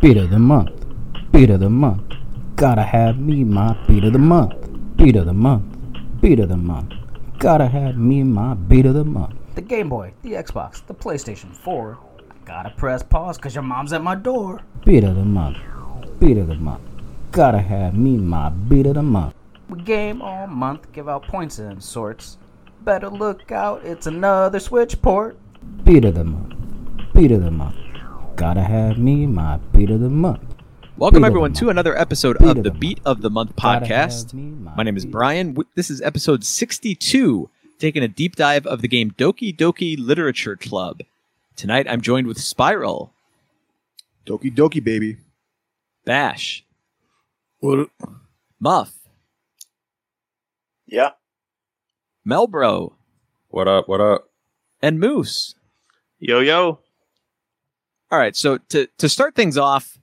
Beat of the month. Beat of the month. Gotta have me my beat of the month. Beat of the month. Beat of the month. Gotta have me my beat of the month. The Game Boy, the Xbox, the PlayStation 4. Gotta press pause cause your mom's at my door. Beat of the month. Beat of the month. Gotta have me my beat of the month. We game all month, give out points and sorts. Better look out, it's another switch port. Beat of the month. Beat of the month. Gotta have me my beat of the month. Welcome Beat everyone to month. another episode Beat of of the the Beat of the Month podcast. me my My name is. Brian. This is episode 62, taking a deep dive of the game Doki Doki Literature Club. Tonight I'm joined with Spiral, Doki Doki baby. Bash, What? Muff, Yeah. Melbro, What up? What up? and Moose. Yo yo. All right, so to to start things off,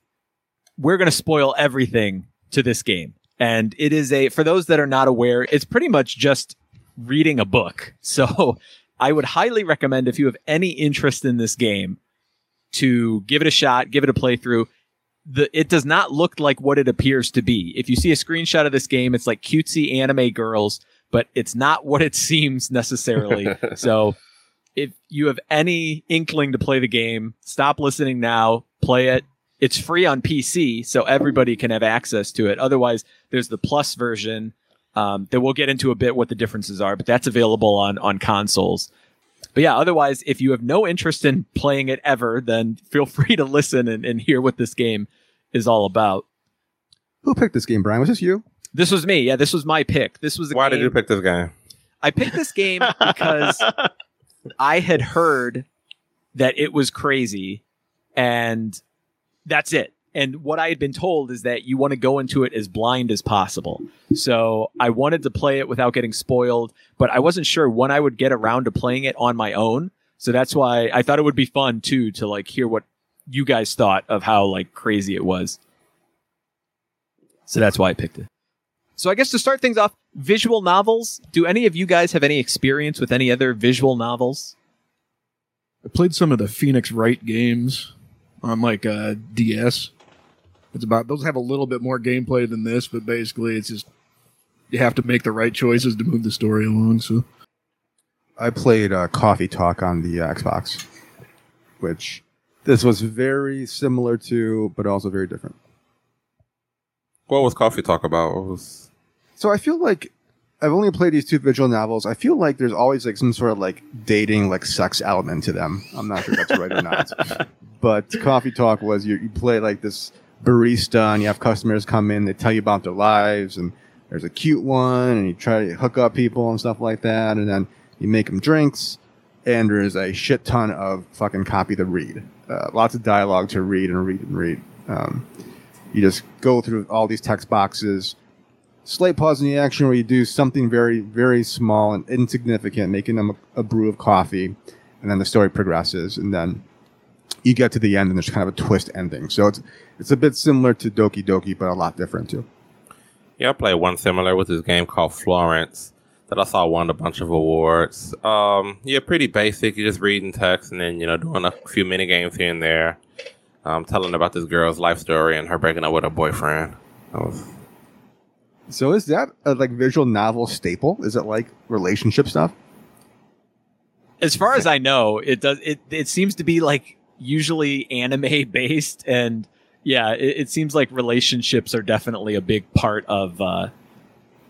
we're going to spoil everything to this game. And it is a for those that are not aware, it's pretty much just reading a book. So, I would highly recommend if you have any interest in this game to give it a shot, give it a playthrough. The it does not look like what it appears to be. If you see a screenshot of this game, it's like cutesy anime girls, but it's not what it seems necessarily. so, if you have any inkling to play the game, stop listening now, play it. It's free on PC, so everybody can have access to it. Otherwise, there's the plus version um, that we'll get into a bit what the differences are, but that's available on on consoles. But yeah, otherwise, if you have no interest in playing it ever, then feel free to listen and, and hear what this game is all about. Who picked this game, Brian? Was this you? This was me. Yeah, this was my pick. This was a Why did you pick this game? I picked this game because I had heard that it was crazy and that's it. And what I had been told is that you want to go into it as blind as possible. So I wanted to play it without getting spoiled, but I wasn't sure when I would get around to playing it on my own. So that's why I thought it would be fun too to like hear what you guys thought of how like crazy it was. So that's why I picked it. So I guess to start things off, visual novels. Do any of you guys have any experience with any other visual novels? I played some of the Phoenix Wright games on like uh, DS. It's about those have a little bit more gameplay than this, but basically it's just you have to make the right choices to move the story along. So I played uh, Coffee Talk on the uh, Xbox, which this was very similar to, but also very different. What was Coffee Talk about? What was So I feel like I've only played these two visual novels. I feel like there's always like some sort of like dating, like sex element to them. I'm not sure if that's right or not. But Coffee Talk was you, you play like this barista and you have customers come in, they tell you about their lives and there's a cute one and you try to hook up people and stuff like that. And then you make them drinks and there's a shit ton of fucking copy to read. Uh, lots of dialogue to read and read and read. Um, you just go through all these text boxes, slight pause in the action where you do something very, very small and insignificant, making them a, a brew of coffee, and then the story progresses, and then you get to the end, and there's kind of a twist ending. So it's it's a bit similar to Doki Doki, but a lot different too. Yeah, I played one similar with this game called Florence that I saw won a bunch of awards. Um, yeah, pretty basic. You're just reading text and then you know doing a few mini games here and there. Um, telling about this girl's life story and her breaking up with her boyfriend. That was So is that a like visual novel staple? Is it like relationship stuff? As far as I know, it does. It it seems to be like usually anime based, and yeah, it, it seems like relationships are definitely a big part of uh,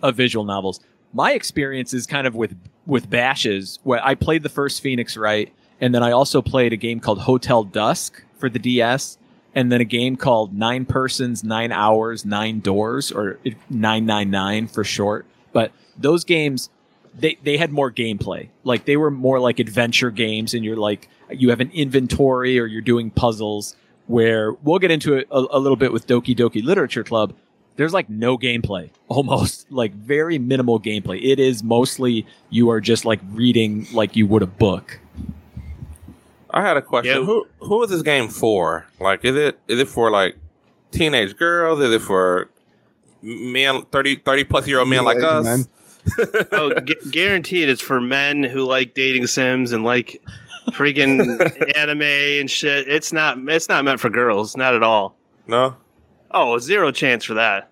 of visual novels. My experience is kind of with with Bash's. Where I played the first Phoenix Wright, and then I also played a game called Hotel Dusk for the DS, and then a game called Nine Persons, Nine Hours, Nine Doors, or nine nine nine for short. But those games, they they had more gameplay. Like they were more like adventure games, and you're like you have an inventory or you're doing puzzles. Where we'll get into it a, a little bit with Doki Doki Literature Club. There's like no gameplay, almost like very minimal gameplay. It is mostly you are just like reading like you would a book. I had a question. Yeah. Who who is this game for? Like, is it is it for like teenage girls? Is it for men 30, 30 plus year old men like us? men. Oh, gu- guaranteed it's for men who like dating sims and like freaking anime and shit. It's not. It's not meant for girls. Not at all. No. Oh, zero chance for that.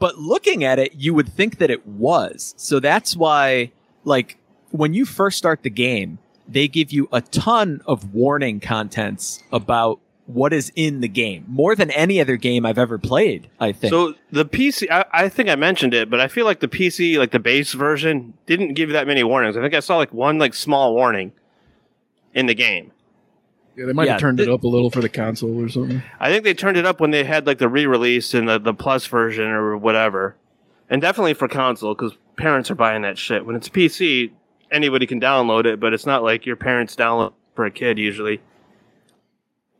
but looking at it, you would think that it was. So that's why, like, when you first start the game, they give you a ton of warning contents about what is in the game, more than any other game I've ever played. I think. So the PC, I, I think I mentioned it, but I feel like the PC, like the base version, didn't give that many warnings. I think I saw like one like small warning in the game. Yeah, they might Yeah, have turned the- it up a little for the console or something. I think they turned it up when they had like the re-release and the, the plus version or whatever, and definitely for console because parents are buying that shit. When it's PC, anybody can download it, but it's not like your parents download for a kid usually.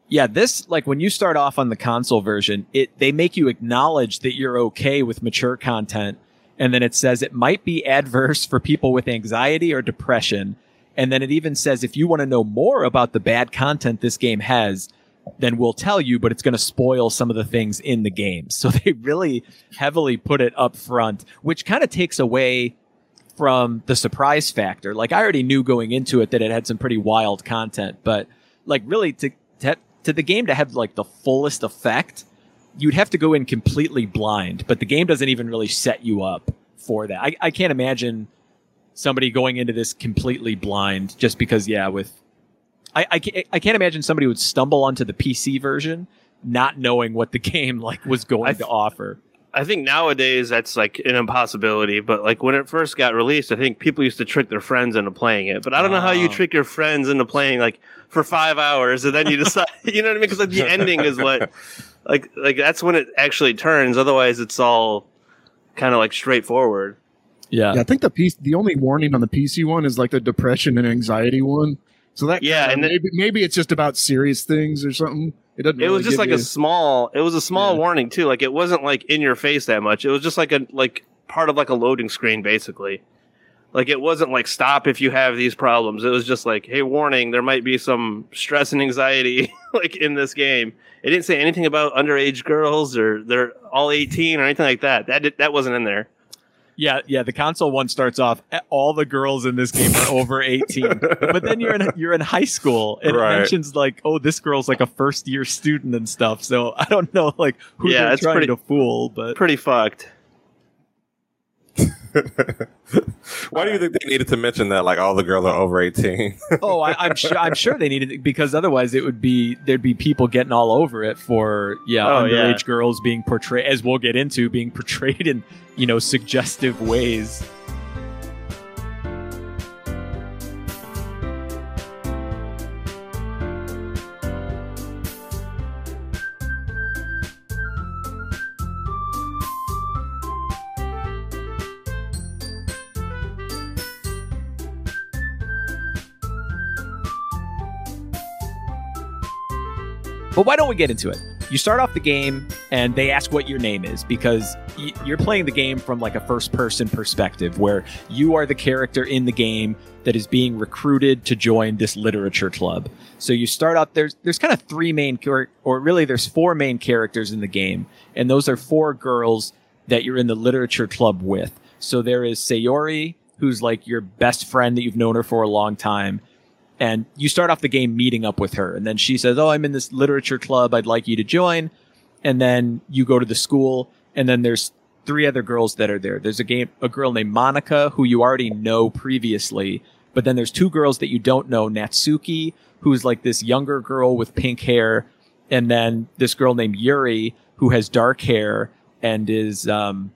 Yeah, this like when you start off on the console version, it they make you acknowledge that you're okay with mature content and then it says it might be adverse for people with anxiety or depression. And then it even says if you want to know more about the bad content this game has, then we'll tell you, but it's going to spoil some of the things in the game. So they really heavily put it up front, which kind of takes away from the surprise factor. Like I already knew going into it that it had some pretty wild content, but like really to to, to the game to have like the fullest effect, you'd have to go in completely blind. But the game doesn't even really set you up for that. I, I can't imagine somebody going into this completely blind just because yeah with I, I, can't, I can't imagine somebody would stumble onto the PC version not knowing what the game like was going to offer. I think nowadays that's like an impossibility, but like when it first got released, I think people used to trick their friends into playing it. But I don't know how you Oh. trick your friends into playing like for five hours and then you decide, you know what I mean? Because like the ending is what, like, like that's when it actually turns. Otherwise, it's all kind of like straightforward. Yeah. Yeah, I think the piece, the only warning on the PC one is like the depression and anxiety one. So that Yeah, kinda- and then- maybe maybe it's just about serious things or something. It doesn't. It was just like you- a small. It was a small Yeah. warning too. Like it wasn't like in your face that much. It was just like a like part of like a loading screen basically. Like it wasn't like stop if you have these problems. It was just like hey warning, there might be some stress and anxiety like in this game. It didn't say anything about underage girls or they're all 18 or anything like that. That did, that wasn't in there. Yeah, yeah. The console one starts off. eh, All the girls in this game are over eighteen, but then you're in you're in high school, and Right. it mentions like, oh, this girl's like a first year student and stuff. So I don't know like who Yeah, they're it's trying pretty- to fool, but Pretty fucked. Why do you think they needed to mention that? Like all the girls are over eighteen. oh, I, I'm sure I'm sure they needed it because otherwise it would be there'd be people getting all over it for yeah Oh, underage yeah. girls being portrayed as we'll get into being portrayed in you know suggestive ways. But why don't we get into it? You start off the game and they ask what your name is because you're playing the game from like a first person perspective where you are the character in the game that is being recruited to join this literature club. So you start up there's there's kind of three main char- or really there's four main characters in the game and those are four girls that you're in the literature club with. So there is Sayori who's like your best friend that you've known her for a long time and you start off the game meeting up with her. And then she says oh i'm in this literature club. I'd like you to join. And then you go to the school. And then there's three other girls that are there. There's a game a girl named monika who you already know previously. But then there's two girls that you don't know natsuki who's like this younger girl with pink hair. And then this girl named yuri who has dark hair and is um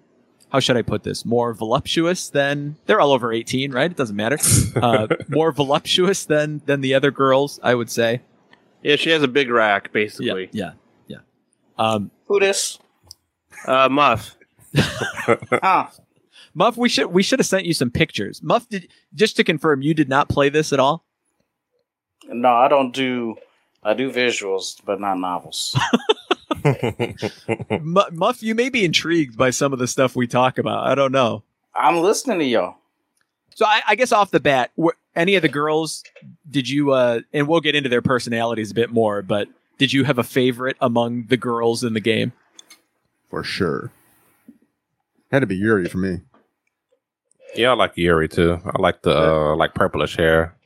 how should I put this? More voluptuous than they're all over 18, right? It doesn't matter. Uh, more voluptuous than than the other girls, I would say. Yeah, she has a big rack Yeah, basically. yeah, yeah. Um, Who this? Uh, Muff. Ah, Muff, we should we should have sent you some pictures. Muff, did just to confirm, you did not play this at all. no, I don't do. I do visuals, but not novels. Mu Muff, you may be intrigued by some of the stuff we talk about. I don't know. I'm listening to y'all. So I, I guess off the bat, were any of the girls did you? uh And we'll get into their personalities a bit more, but did you have a favorite among the girls in the game? for sure. Had to be Yuri for me. yeah, I like Yuri too. I like the uh, like purplish hair.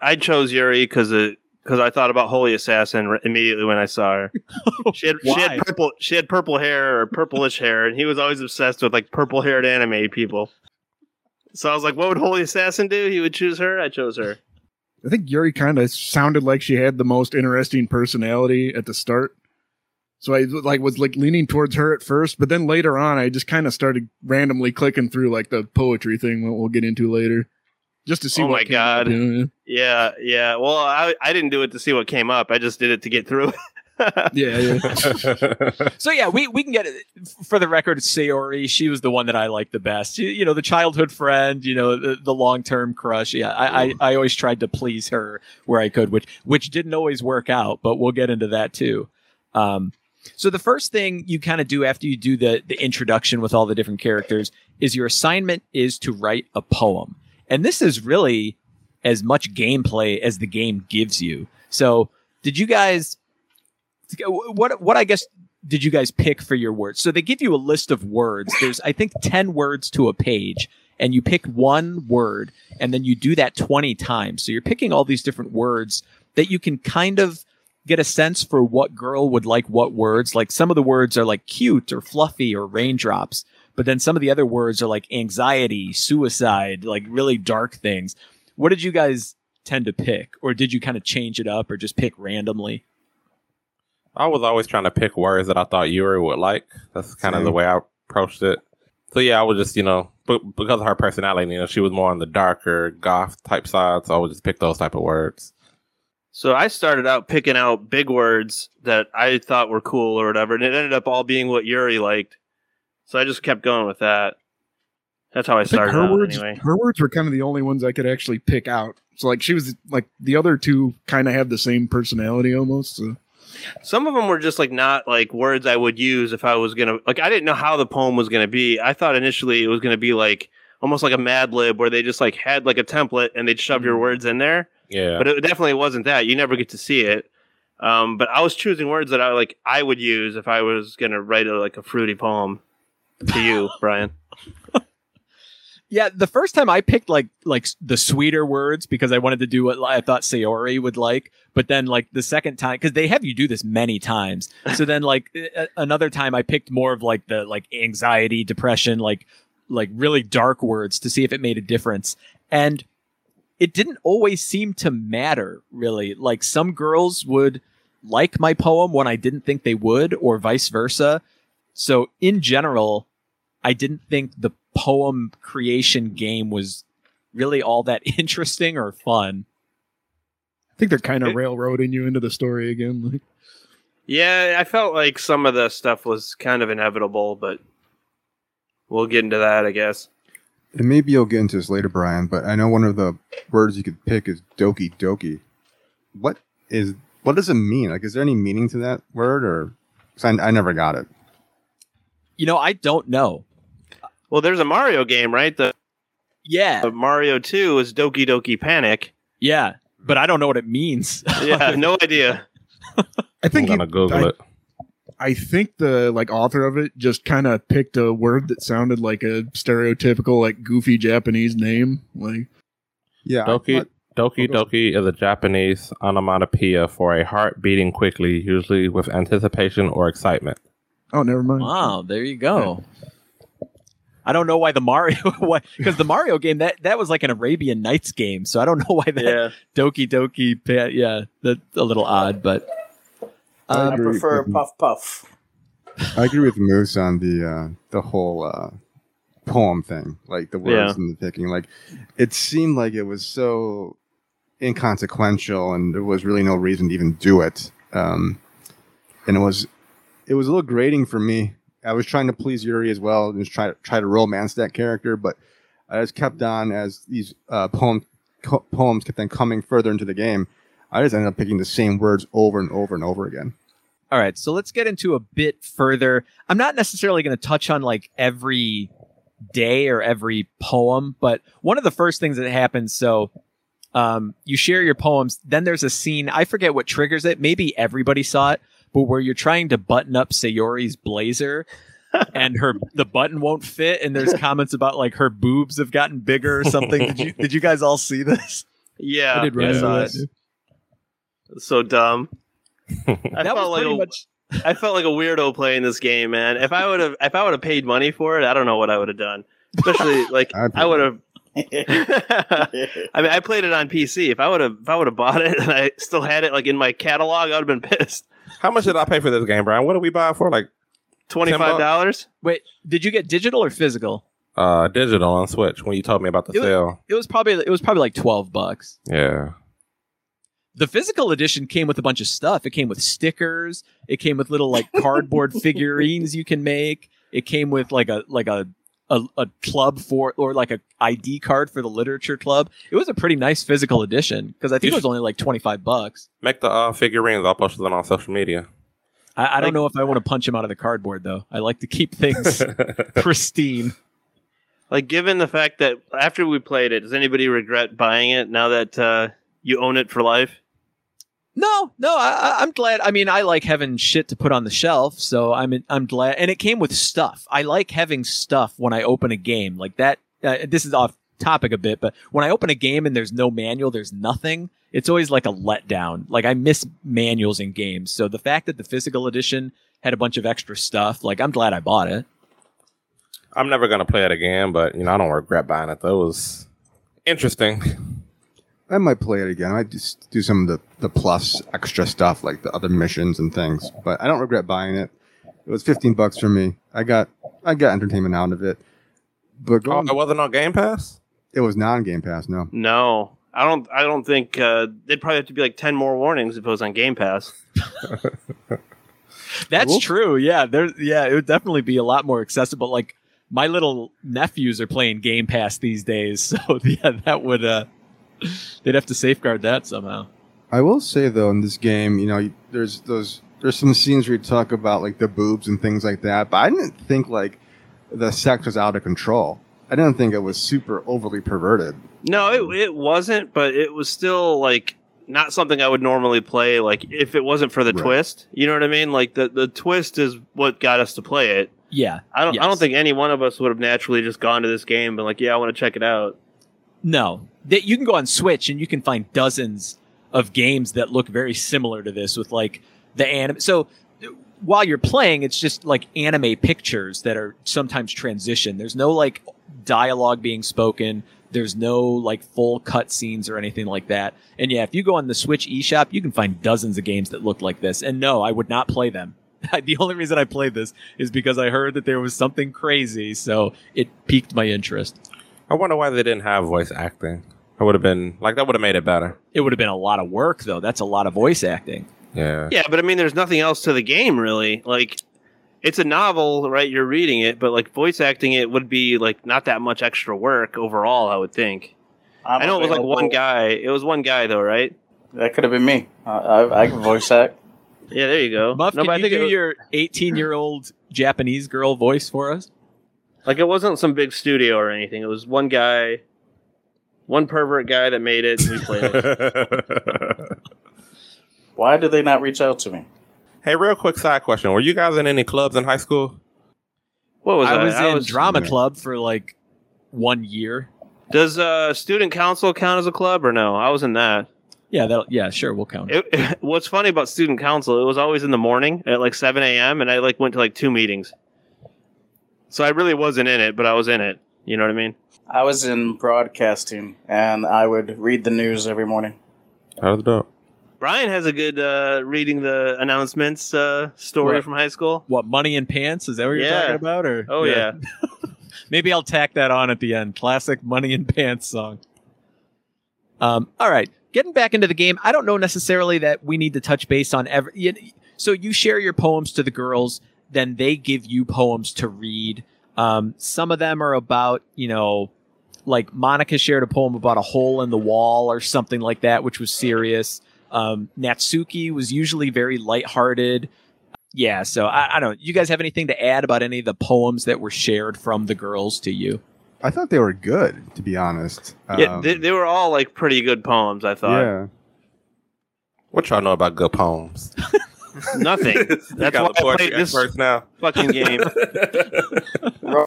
I chose Yuri because it because I thought about Holy Assassin r- immediately when I saw her. Oh, she had she had purple she had purple hair or purplish hair, and he was always obsessed with like purple haired anime people. So I was like, what would Holy Assassin do? He would choose her. I chose her. I think Yuri kind of sounded like she had the most interesting personality at the start. So I like was like leaning towards her at first, but then later on, I just kind of started randomly clicking through like the poetry thing that we'll get into later, just to see. Oh what my came up, God. you know? Yeah, yeah. Well, I I didn't do it to see what came up. I just did it to get through. Yeah, yeah. So yeah, we we can get it for the record. Sayori, she was the one that I liked the best. You, you know, the childhood friend. You know, the, the long term crush. Yeah, I, I I always tried to please her where I could, which which didn't always work out. But we'll get into that too. Um, so the first thing you kind of do after you do the the introduction with all the different characters is your assignment is to write a poem, and this is really as much gameplay as the game gives you. So did you guys? What what I guess did you guys pick for your words? So they give you a list of words. There's I think 10 words to a page and you pick one word and then you do that 20 times. So you're picking all these different words that you can kind of get a sense for what girl would like what words. Like some of the words are like cute or fluffy or raindrops, but then some of the other words are like anxiety, suicide, like really dark things. What did you guys tend to pick or did you kind of change it up or just pick randomly? I was always trying to pick words that I thought Yuri would like. That's kind of the way I approached it. So yeah, I was just, you know, but because of her personality, you know, she was more on the darker goth type side, so I would just pick those type of words. So I started out picking out big words that I thought were cool or whatever, and it ended up all being what Yuri liked. So I just kept going with that. That's how I I started her out words, anyway. her words were kind of the only ones I could actually pick out. So like she was like the other two kind of have the same personality almost. So. Some of them were just like not like words I would use if I was gonna like I didn't know how the poem was gonna be. I thought initially it was gonna be like almost like a Mad Lib where they just like had like a template and they'd shove your words in there. Yeah. But it definitely wasn't that. You never get to see it. Um, but I was choosing words that I like I would use if I was gonna write a, like a fruity poem to you, Brian. Yeah, the first time I picked like like the sweeter words because I wanted to do what I thought Sayori would like, but then like the second time because they have you do this many times. So then like a- another time I picked more of like the like anxiety, depression, like like really dark words to see if it made a difference. And it didn't always seem to matter really. Like some girls would like my poem when I didn't think they would or vice versa. So in general, I didn't think the poem creation game was really all that interesting or fun. I think they're kind of railroading you into the story again. Like, Yeah, I felt like some of the stuff was kind of inevitable, but we'll get into that, I guess. And maybe you'll get into this later, Brian, but I know one of the words you could pick is doki doki. What is what does it mean? Like, is there any meaning to that word, or 'cause I, I never got it? You know, I don't know. Well, there's a Mario game, right? The Yeah, uh, Mario 2 is Doki Doki Panic. yeah, but I don't know what it means. Yeah, no idea. I think I'm think he- gonna Google I, it. I think the like author of it just kind of picked a word that sounded like a stereotypical like goofy Japanese name. Like Yeah, I Doki thought- Doki Doki is a Japanese onomatopoeia for a heart beating quickly, usually with anticipation or excitement. oh, never mind. wow, there you go. I don't know why the Mario why because the Mario game that that was like an Arabian Nights game, so I don't know why that Yeah. Doki Doki yeah, that's a little odd, but I I prefer Puff Puff. I agree with Moose on the uh, the whole uh, poem thing, like the words Yeah. and the picking. Like, it seemed like it was so inconsequential, and there was really no reason to even do it. Um, and it was it was a little grating for me. I was trying to please Yuri as well, and just try to try to romance that character, but I just kept on as these uh, poem co- poems kept on coming further into the game. I just ended up picking the same words over and over and over again. All right, so let's get into a bit further. I'm not necessarily going to touch on like every day or every poem, but one of the first things that happens so um, you share your poems, then there's a scene, I forget what triggers it, maybe everybody saw it, but where you're trying to button up Sayori's blazer and her the button won't fit and there's comments about like her boobs have gotten bigger or something. did you did you guys all see this? Yeah. I did I run saw into it. So dumb. I that was felt like pretty a, much. I felt like a weirdo playing this game, man. If I would have if I would have paid money for it, I don't know what I would have done. Especially like I'd I would have I mean, I played it on PC. If I would have, if I would have bought it and I still had it like in my catalog, I would have been pissed. How much did I pay for this game, Brian? What did we buy it for? Like Twenty five dollars. Wait, did you get digital or physical? uh digital on Switch when you told me about the It was- sale. It was probably it was probably like twelve bucks. Yeah. The physical edition came with a bunch of stuff. It came with stickers. It came with little like cardboard figurines you can make. It came with like a like a, a a club for or like a ID card for the literature club. It was a pretty nice physical edition because I think it was only like twenty five bucks. Make the uh, figurines. I'll post them on social media. I, I don't know if I want to punch him out of the cardboard though. I like to keep things pristine. Like, given the fact that after we played it, does anybody regret buying it now that uh, you own it for life? No, no, I, I'm glad. I mean, I like having shit to put on the shelf, so I'm I'm glad. And it came with stuff. I like having stuff when I open a game like that. Uh, this is off topic a bit, but when I open a game and there's no manual, there's nothing. It's always like a letdown. Like I miss manuals in games. So the fact that the physical edition had a bunch of extra stuff, like I'm glad I bought it. I'm never gonna play it again, but you know I don't regret buying it. That was interesting. I might play it again. I might just do some of the, the plus extra stuff like the other missions and things. But I don't regret buying it. It was fifteen bucks for me. I got I got entertainment out of it. But Oh, it wasn't on Game Pass. it was non Game Pass. No, No, I don't. I don't think uh, they'd probably have to be like ten more warnings if it was on Game Pass. That's Cool. true. Yeah, there. Yeah, it would definitely be a lot more accessible. Like my little nephews are playing Game Pass these days, so yeah, that would. uh They'd have to safeguard that somehow. I will say though in this game, you know, there's those there's some scenes where you talk about like the boobs and things like that. But I didn't think like the sex was out of control. I didn't think it was super overly perverted. No, it it wasn't, but it was still like not something I would normally play. Like if it wasn't for the Right. twist, you know what I mean? Like the the twist is what got us to play it. Yeah. I don't. I don't think any one of us would have naturally just gone to this game and like, yeah, I want to check it out. No, that you can go on Switch and you can find dozens of games that look very similar to this with like the anime. So while you're playing, it's just like anime pictures that are sometimes transition. There's no like dialogue being spoken. There's no like full cutscenes or anything like that. And yeah, if you go on the Switch eShop, you can find dozens of games that look like this. And no, I would not play them. the only reason I played this is because I heard that there was something crazy, so it piqued my interest. I wonder why they didn't have voice acting. I would have been like that would have made it better. It would have been a lot of work, though. That's a lot of voice acting. Yeah. Yeah, but I mean, there's nothing else to the game really. Like, it's a novel, right? You're reading it, but like voice acting it would be like not that much extra work overall. I would think. I'm I know it was like one guy. It was one guy though, right? That could have been me. I, I, I can voice act. Yeah, there you go. Muff, no, but I can you think do was- your 18 year old Japanese girl voice for us? Like it wasn't some big studio or anything. It was one guy, one pervert guy that made it. And we played it. Why did they not reach out to me? hey, real quick side question: Were you guys in any clubs in high school? What was I I? was I in was- drama yeah. club for like one year. Does uh, student council count as a club or no? I was in that. Yeah, that yeah, sure, we'll count. it. It, what's funny about student council? It was always in the morning at like seven a.m. and I like went to like two meetings. So I really wasn't in it, but I was in it. You know what I mean? I was in broadcasting, and I would read the news every morning. That was dope. Brian has a good uh, reading the announcements uh, story Right. from high school. What money in pants? Is that what you're Yeah. talking about? Or Oh yeah. Maybe I'll tack that on at the end. Classic money in pants song. Um, all right, getting back into the game. I don't know necessarily that we need to touch base on every. You, so you share your poems to the girls, then they give you poems to read. Um, some of them are about you know, like Monika shared a poem about a hole in the wall or something like that, which was serious. Um, Natsuki was usually very lighthearted. Yeah, so I, I don't. You guys have anything to add about any of the poems that were shared from the girls to you? I thought they were good, to be honest. yeah, Um, they, they were all like pretty good poems. I thought yeah. What y'all know about good poems? nothing. That's That's got why the I poetry played this experts now. fucking game.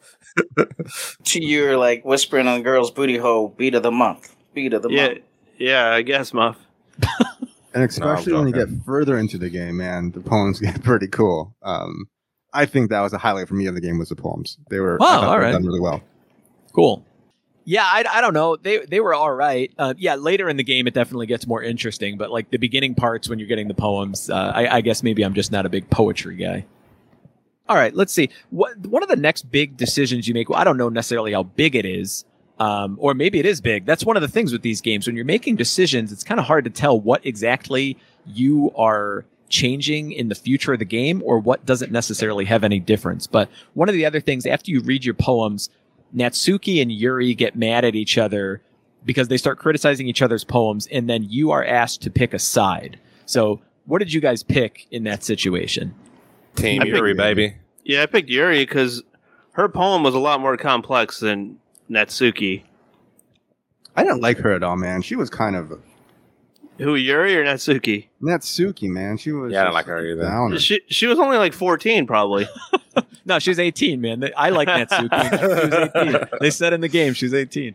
To you, like whispering on the girl's booty hole, beat of the month, beat of the yeah, month. yeah. I guess Muff. And especially when you get further into the game, man, the poems get pretty cool. Um, I think that was a highlight for me of the game was the poems. They were, Wow, I thought they all were right. done really well. Cool. Yeah, I, I don't know. They they were all right. Uh, yeah, later in the game it definitely gets more interesting. But like the beginning parts when you're getting the poems, uh, I, I guess maybe I'm just not a big poetry guy. All right, let's see. What one of the next big decisions you make? Well, I don't know necessarily how big it is, um, or maybe it is big. That's one of the things with these games. When you're making decisions, it's kind of hard to tell what exactly you are changing in the future of the game or what doesn't necessarily have any difference. But one of the other things after you read your poems, Natsuki and Yuri get mad at each other because they start criticizing each other's poems, and then you are asked to pick a side. So, what did you guys pick in that situation? Team I picked- Yuri, baby. Yeah, I picked Yuri because her poem was a lot more complex than Natsuki. I didn't like her at all, man. She was kind of Who Yuri or Natsuki? Natsuki, man. She was Yeah, I don't like her either. downer. She she was only like fourteen, probably. No, she's 18, man. I like Natsuki. she was 18. They said in the game she's 18.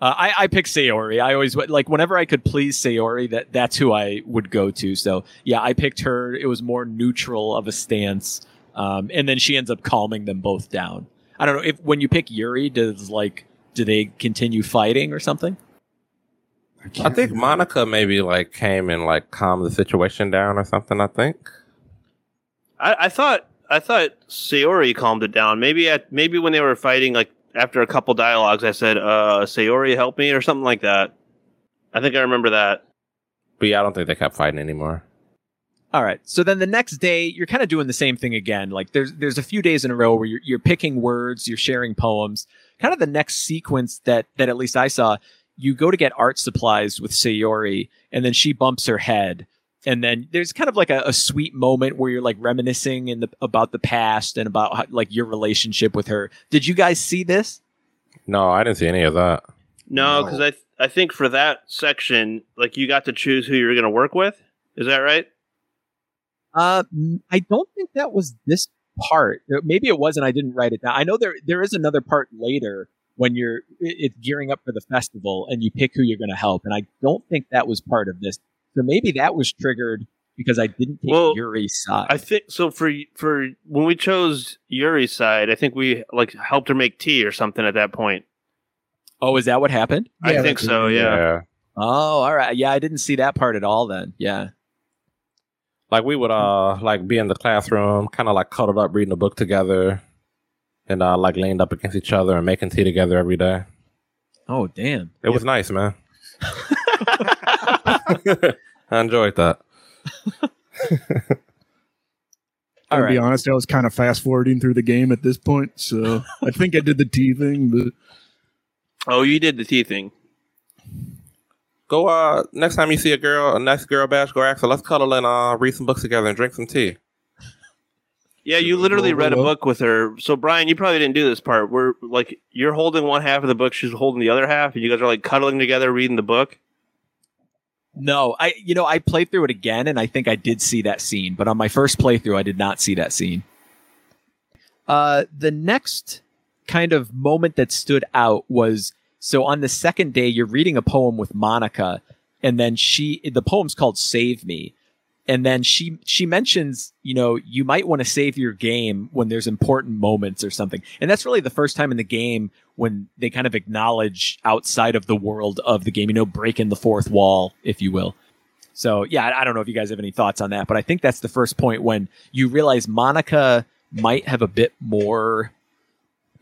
Uh, I, I picked Sayori. I always like whenever I could please Sayori, that that's who I would go to. So yeah, I picked her. It was more neutral of a stance, um, and then she ends up calming them both down. I don't know if when you pick Yuri, does like do they continue fighting or something? I think Monika maybe like came and like calmed the situation down or something. I think. I, I thought I thought Sayori calmed it down. Maybe at maybe when they were fighting, like after a couple dialogues, I said, "Uh, Sayori, help me" or something like that. I think I remember that. But yeah, I don't think they kept fighting anymore. All right. So then the next day, you're kind of doing the same thing again. Like there's there's a few days in a row where you're, you're picking words, you're sharing poems. Kind of the next sequence that that at least I saw, you go to get art supplies with Sayori, and then she bumps her head, and then there's kind of like a, a sweet moment where you're like reminiscing in the about the past and about how, like your relationship with her. Did you guys see this? No, I didn't see any of that. No, No. because I th- I think for that section, like you got to choose who you were going to work with. Is that right? Uh, I don't think that was this part. Maybe it was, and I didn't write it down. I know there there is another part later when you're it's gearing up for the festival and you pick who you're going to help, and I don't think that was part of this. So maybe that was triggered because I didn't take Well, Yuri's side. I think so. For for when we chose Yuri's side, I think we like helped her make tea or something at that point. oh, is that what happened? I Yeah, think that's- so. Yeah. Oh, all right. Yeah, I didn't see that part at all. Then, yeah. Like we would uh like be in the classroom, kind of like cuddled up reading a book together, and uh like leaned up against each other and making tea together every day. Oh, damn. It was nice, man. I enjoyed that. All to right. be honest, I was kind of fast forwarding through the game at this point, so I think I did the tea thing, but Oh, you did the tea thing. Go uh next time you see a girl, a nice girl bash, go ask her, let's cuddle and uh read some books together and drink some tea. Yeah, you literally read a book with her. So Brian, you probably didn't do this part. Where like you're holding one half of the book, she's holding the other half, and you guys are like cuddling together reading the book. No, I you know I played through it again and I think I did see that scene, but on my first playthrough I did not see that scene. Uh the next kind of moment that stood out was so on the second day you're reading a poem with Monika and then she the poem's called Save Me and then she she mentions, you know, you might want to save your game when there's important moments or something. And that's really the first time in the game when they kind of acknowledge outside of the world of the game, you know, breaking the fourth wall, if you will. So yeah, I I don't know if you guys have any thoughts on that, but I think that's the first point when you realize Monika might have a bit more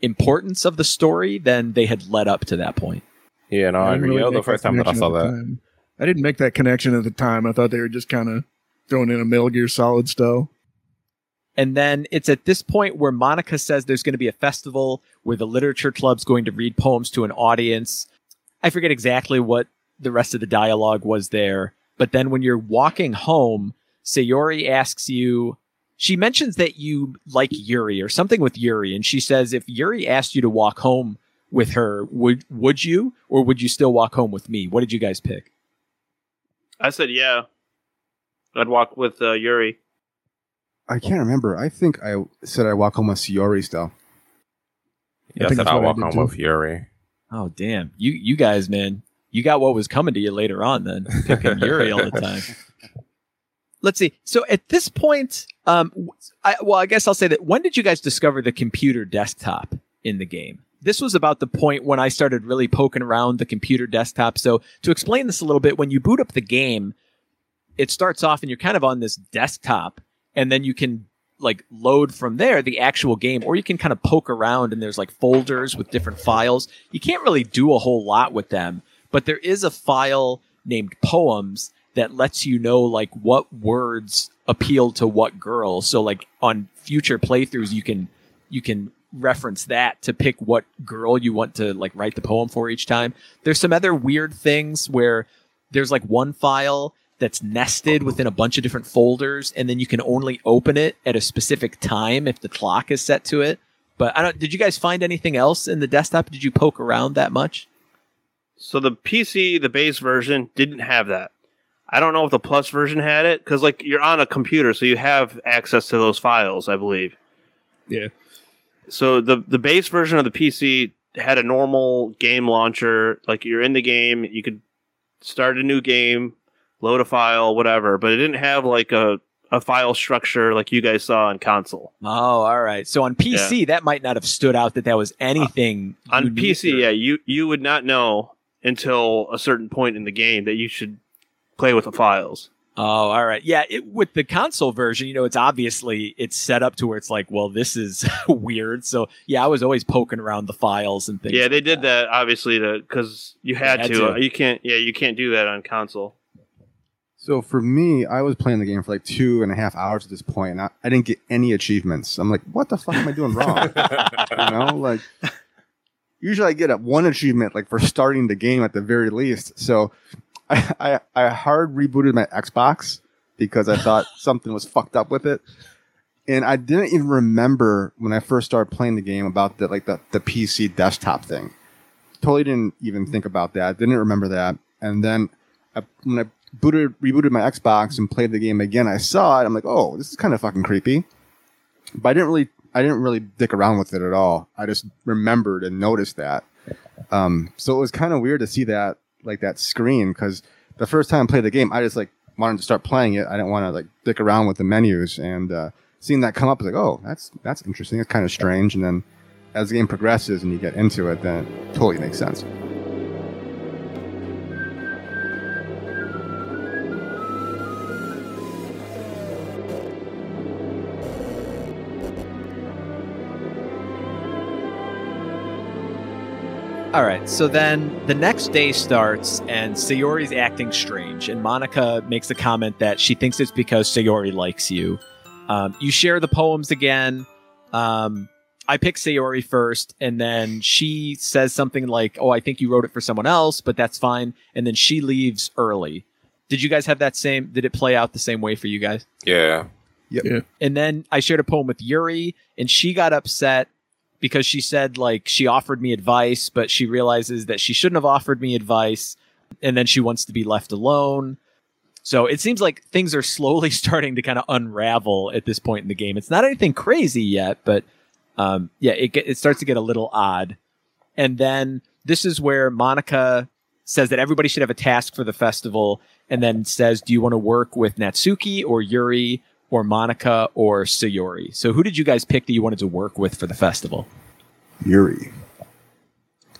importance of the story than they had led up to that point. Yeah, no, I, didn't agree. really Yeah, the first time that I saw that. time. I didn't make that connection at the time. I thought they were just kind of throwing in a Metal Gear Solid style. And then it's at this point where Monika says there's going to be a festival where the literature club's going to read poems to an audience. I forget exactly what the rest of the dialogue was there. But then when you're walking home, Sayori asks you, she mentions that you like Yuri or something with Yuri. And she says, if Yuri asked you to walk home with her, would, would you, or would you still walk home with me? What did you guys pick? I said, yeah. I'd walk with uh, Yuri. I can't remember. I think I said I walk home with Sayori still. Yeah, I, think said I'll what I walk home too. with Yuri. Oh, damn. You, you guys, man. you got what was coming to you later on then, picking Yuri all the time. Let's see. So at this point, um, w- I, well, I guess I'll say that when did you guys discover the computer desktop in the game? This was about the point when I started really poking around the computer desktop. So to explain this a little bit, when you boot up the game, it starts off and you're kind of on this desktop, and then you can like load from there the actual game, or you can kind of poke around and there's like folders with different files. You can't really do a whole lot with them, but there is a file named poems that lets you know like what words appeal to what girl. So like on future playthroughs, you can you can reference that to pick what girl you want to like write the poem for each time. There's some other weird things where there's like one file that's nested within a bunch of different folders and then you can only open it at a specific time if the clock is set to it. But I don't did you guys find anything else in the desktop? Did you poke around that much? So the PC, the base version, didn't have that. I don't know if the plus version had it because like you're on a computer, so you have access to those files, I believe. Yeah. So the the base version of the PC had a normal game launcher. Like you're in the game, you could start a new game, load a file, whatever. But it didn't have like a a file structure like you guys saw on console. Oh, all right. So on PC, that might not have stood out that that was anything uh, On PC, or- yeah, you you would not know until a certain point in the game that you should play with the files. Oh, all right. Yeah, it, with the console version, you know, it's obviously it's set up to where it's like, well, this is weird. So yeah, I was always poking around the files and things. Yeah, they like did that obviously to because you had, had to. to. You can't. Yeah, you can't do that on console. So for me, I was playing the game for like two and a half hours at this point, and I, I didn't get any achievements. I'm like, what the fuck am I doing wrong? you know, like usually I get a one achievement like for starting the game at the very least. So I I, I hard rebooted my Xbox because I thought something was fucked up with it. And I didn't even remember when I first started playing the game about the like the, the PC desktop thing. Totally didn't even think about that. Didn't remember that. And then I, when I booted rebooted my Xbox and played the game again, I saw it. I'm like, oh, this is kind of fucking creepy. But I didn't really I didn't really dick around with it at all. I just remembered and noticed that. Um, so it was kind of weird to see that like that screen because the first time I played the game, I just like wanted to start playing it. I didn't want to like dick around with the menus and uh, seeing that come up, I was like, oh, that's that's interesting. It's kind of strange. And then as the game progresses and you get into it, then it totally makes sense. All right. So then the next day starts, and Sayori's acting strange, and Monika makes a comment that she thinks it's because Sayori likes you. Um, you share the poems again. Um, I pick Sayori first, and then she says something like, "Oh, I think you wrote it for someone else, but that's fine." And then she leaves early. Did you guys have that same? Did it play out the same way for you guys? Yeah. Yeah. And then I shared a poem with Yuri, and she got upset because she said like she offered me advice, but she realizes that she shouldn't have offered me advice, and then she wants to be left alone. So it seems like things are slowly starting to kind of unravel at this point in the game. It's not anything crazy yet, but um, yeah, it it starts to get a little odd. And then this is where Monika says that everybody should have a task for the festival, and then says, "Do you want to work with Natsuki or Yuri or Monika or Sayori?" So who did you guys pick that you wanted to work with for the festival? Yuri.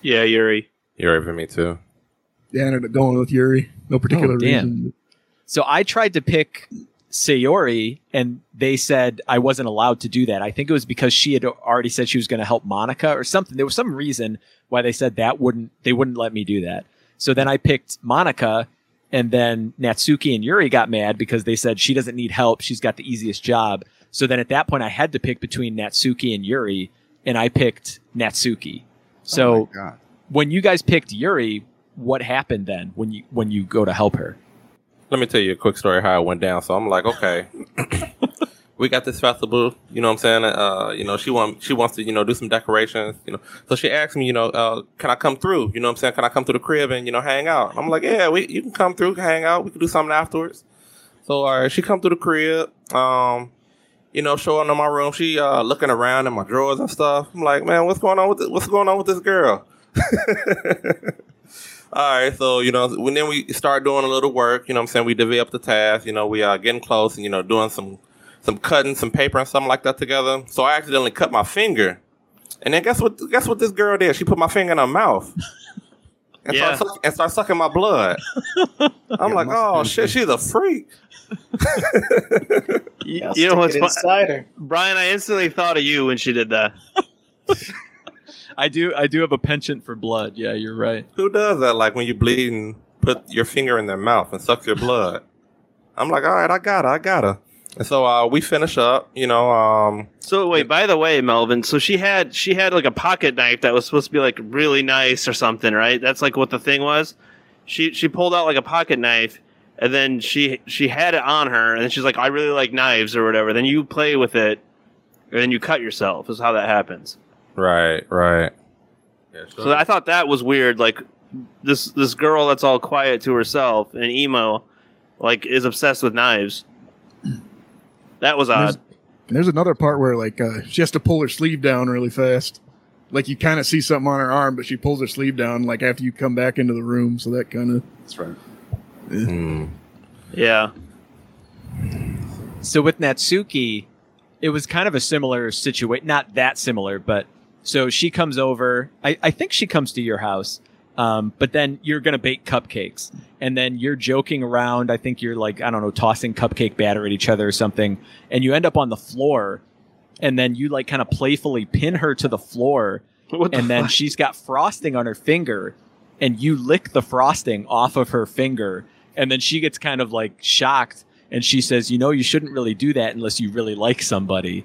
Yeah, Yuri. Yuri for me too. Yeah, I ended up going with Yuri. No oh, particular Oh, reason. So I tried to pick Sayori, and they said I wasn't allowed to do that. I think it was because she had already said she was going to help Monika or something. There was some reason why they said that wouldn't they wouldn't let me do that. So then I picked Monika, and then Natsuki and Yuri got mad because they said she doesn't need help. She's got the easiest job. So then at that point, I had to pick between Natsuki and Yuri, and I picked Natsuki. Oh so oh when you guys picked Yuri, what happened then when you when you go to help her? Let me tell you a quick story how it went down. So I'm like, okay, we got this festival. You know what I'm saying? Uh, you know, she want she wants to you know do some decorations. You know, so she asked me, you know, uh, can I come through? You know what I'm saying? Can I come to the crib and you know hang out? I'm like, yeah, we you can come through, hang out. We can do something afterwards. So she come through the crib. Um, you know, showing in my room. She uh looking around in my drawers and stuff. I'm like, man, what's going on with this, what's going on with this girl? All right, so you know, when then we start doing a little work. You know, what I'm saying we divvy up the task. You know, we are getting close, and you know, doing some some cutting, some paper, and something like that together. So I accidentally cut my finger, and then guess what? Guess what this girl did? She put my finger in her mouth. And, Yeah. start suck, and start sucking my blood. I'm like, oh shit, she's a freak. You, Gotta you know what's it fun? inside her. Brian, I instantly thought of you when she did that. I do. I do have a penchant for blood. Yeah, you're right. Who does that? Like when you bleed and put your finger in their mouth and suck your blood. I'm like, all right, I got her, I got her. And so uh, we finish up. You know, um, So wait, by the way, Melvin, so she had she had like a pocket knife that was supposed to be like really nice or something, right? That's like what the thing was. She she pulled out like a pocket knife and then she she had it on her and she's like, I really like knives or whatever. Then you play with it and then you cut yourself is how that happens. right, right. Yeah, So I thought that was weird. Like this this girl that's all quiet to herself and emo, like is obsessed with knives. That was odd. there's another part where like uh, she has to pull her sleeve down really fast. Like you kind of see something on her arm, but she pulls her sleeve down like after you come back into the room. So that kind of That's right. Hmm. Yeah. So with Natsuki, it was kind of a similar situation. Not that similar, but so she comes over. I, I think she comes to your house. Um, but then you're gonna bake cupcakes, and then you're joking around. I think you're like I don't know, tossing cupcake batter at each other or something, and you end up on the floor, and then you like kind of playfully pin her to the floor, What the and then fuck? she's got frosting on her finger, and you lick the frosting off of her finger, and then she gets kind of like shocked, and she says, "You know, you shouldn't really do that unless you really like somebody."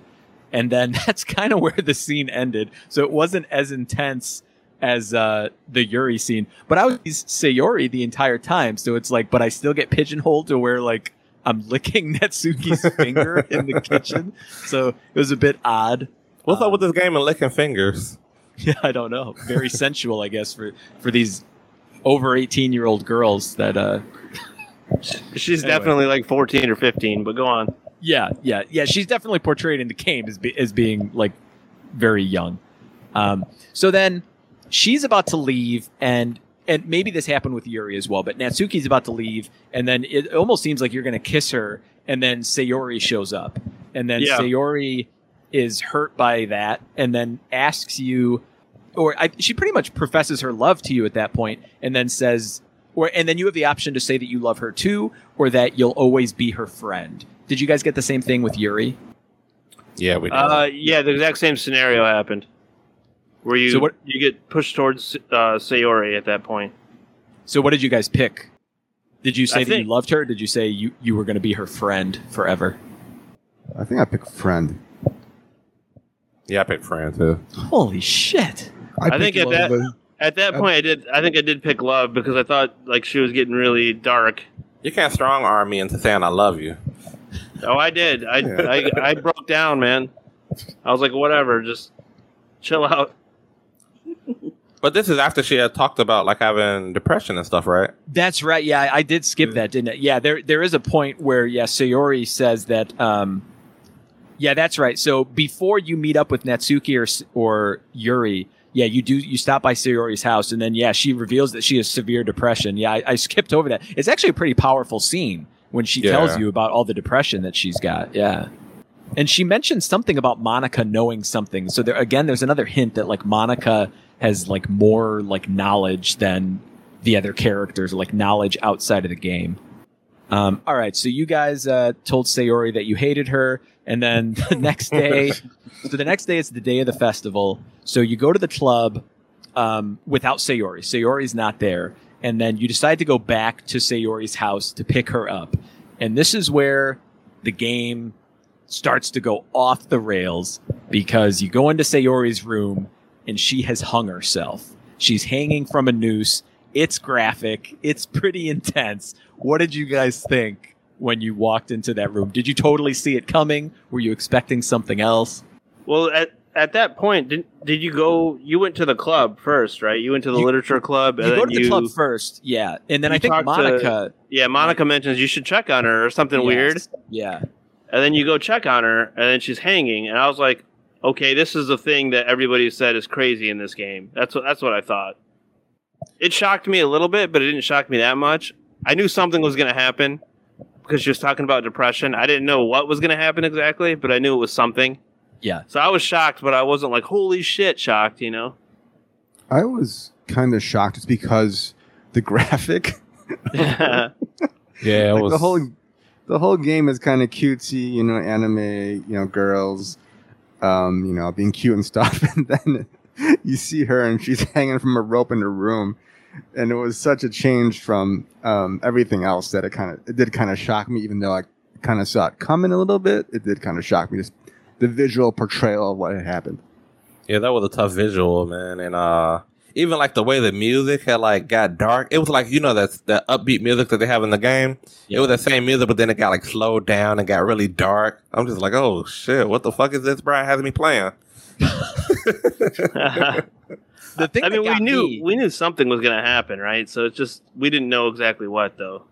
And then that's kind of where the scene ended. So it wasn't as intense as uh, the Yuri scene, but I was Sayori the entire time. So it's like, but I still get pigeonholed to where like I'm licking Natsuki's finger in the kitchen. So it was a bit odd. What's Um, up with this game of licking fingers? Yeah, I don't know. Very sensual, I guess, for for these over 18 year old girls that uh She's Anyway. definitely like 14 or 15, but go on. yeah yeah yeah she's definitely portrayed in the game as, be, as being like very young um so then she's about to leave and and maybe this happened with yuri as well but natsuki's about to leave and then it almost seems like you're going to kiss her and then sayori shows up and then Yeah. sayori is hurt by that and then asks you or I, she pretty much professes her love to you at that point and then says or and then you have the option to say that you love her too or that you'll always be her friend did you guys get the same thing with yuri Yeah, we do. Uh, yeah, the exact same scenario happened, where you So what- you get pushed towards uh, Sayori at that point. so what did you guys pick did you say I that think- you loved her or did you say you, you were going to be her friend forever I think I picked friend. yeah, I picked friend too. holy shit I think at that- At that point, I did. I think I did pick love because I thought like she was getting really dark. You can't strong arm me into saying I love you. Oh, I did. I Yeah. I, I broke down, man. I was like, whatever, just chill out. But this is after she had talked about like having depression and stuff, right? That's right. Yeah, I, I did skip that, didn't it? Yeah, there there is a point where yeah, Sayori says that. Um, yeah, that's right. So before you meet up with Natsuki or or Yuri, yeah, you do you stop by Sayori's house, and then yeah, she reveals that she has severe depression. Yeah, I, I skipped over that. It's actually a pretty powerful scene when she tells you about all the depression that she's got. Yeah. And she mentioned something about Monika knowing something. So there again, there's another hint that like Monika has like more like knowledge than the other characters, like knowledge outside of the game. Um, all right, so you guys uh, told Sayori that you hated her, and then the next day, so the next day is the day of the festival. So you go to the club um, without Sayori. Sayori's not there, and then you decide to go back to Sayori's house to pick her up, and this is where the game starts to go off the rails because you go into Sayori's room and she has hung herself. She's hanging from a noose. It's graphic. It's pretty intense. What did you guys think when you walked into that room? Did you totally see it coming? Were you expecting something else? Well, at at that point, did did you go? You went to the club first, right? You went to the You- literature club, and You go to the you. club first, yeah, and then I think talked to- Monika. yeah, Monika mentions you should check on her or something Yes, weird, Yeah, and then you go check on her, and then she's hanging, and I was like, okay, this is the thing that everybody said is crazy in this game. That's what that's what I thought. it shocked me a little bit, but it didn't shock me that much. I knew something was going to happen because she was talking about depression. I didn't know what was going to happen exactly, but I knew it was something. Yeah. So I was shocked, but I wasn't like holy shit shocked, you know. I was kind of shocked It's because the graphic, Yeah, it like was the whole, the whole game is kind of cutesy, you know, anime, you know, girls, um, you know, being cute and stuff, and then you see her and she's hanging from a rope in her room, and it was such a change from um, everything else that it kind of it did kind of shock me, even though I kind of saw it coming a little bit. It did kind of shock me, just the visual portrayal of what had happened. Yeah, that was a tough visual, man, and uh, even like the way the music had like got dark. It was like you know that that upbeat music that they have in the game. It was the same music, but then it got like slowed down and got really dark. I'm just like, oh shit, what the fuck is this? Brian has me playing. The thing I mean, we knew me- we knew something was going to happen, right? So it's just we didn't know exactly what though.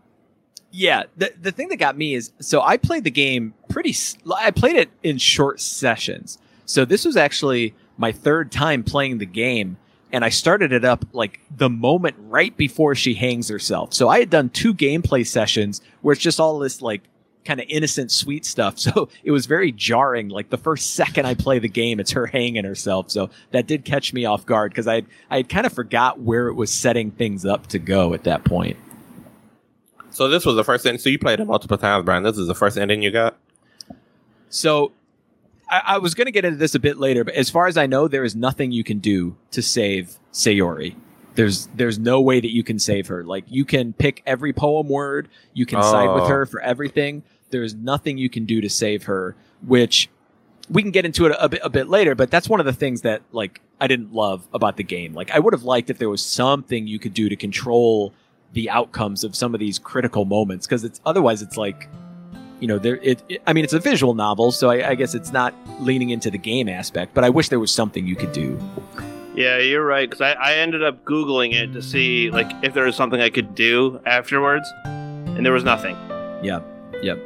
Yeah, the the thing that got me is so I played the game pretty. I played it in short sessions. So this was actually my third time playing the game, and I started it up like the moment right before she hangs herself. So I had done two gameplay sessions where it's just all this like kind of innocent, sweet stuff. So it was very jarring. Like the first second I play the game, it's her hanging herself. So that did catch me off guard because I I had kind of forgot where it was setting things up to go at that point. So this was the first ending. So you played it multiple times, Brian. This is the first ending you got. So I, I was going to get into this a bit later, but as far as I know, there is nothing you can do to save Sayori. There's there's no way that you can save her. Like you can pick every poem word, you can side with Oh. her for everything. There's nothing you can do to save her, which we can get into it a bit a bit later. But that's one of the things that like I didn't love about the game. Like I would have liked if there was something you could do to control the outcomes of some of these critical moments because it's otherwise it's like you know there it, it- i mean it's a visual novel so I, I guess it's not leaning into the game aspect but i wish there was something you could do Yeah, you're right. Because I, I ended up googling it to see like if there was something I could do afterwards, and there was nothing. yeah yep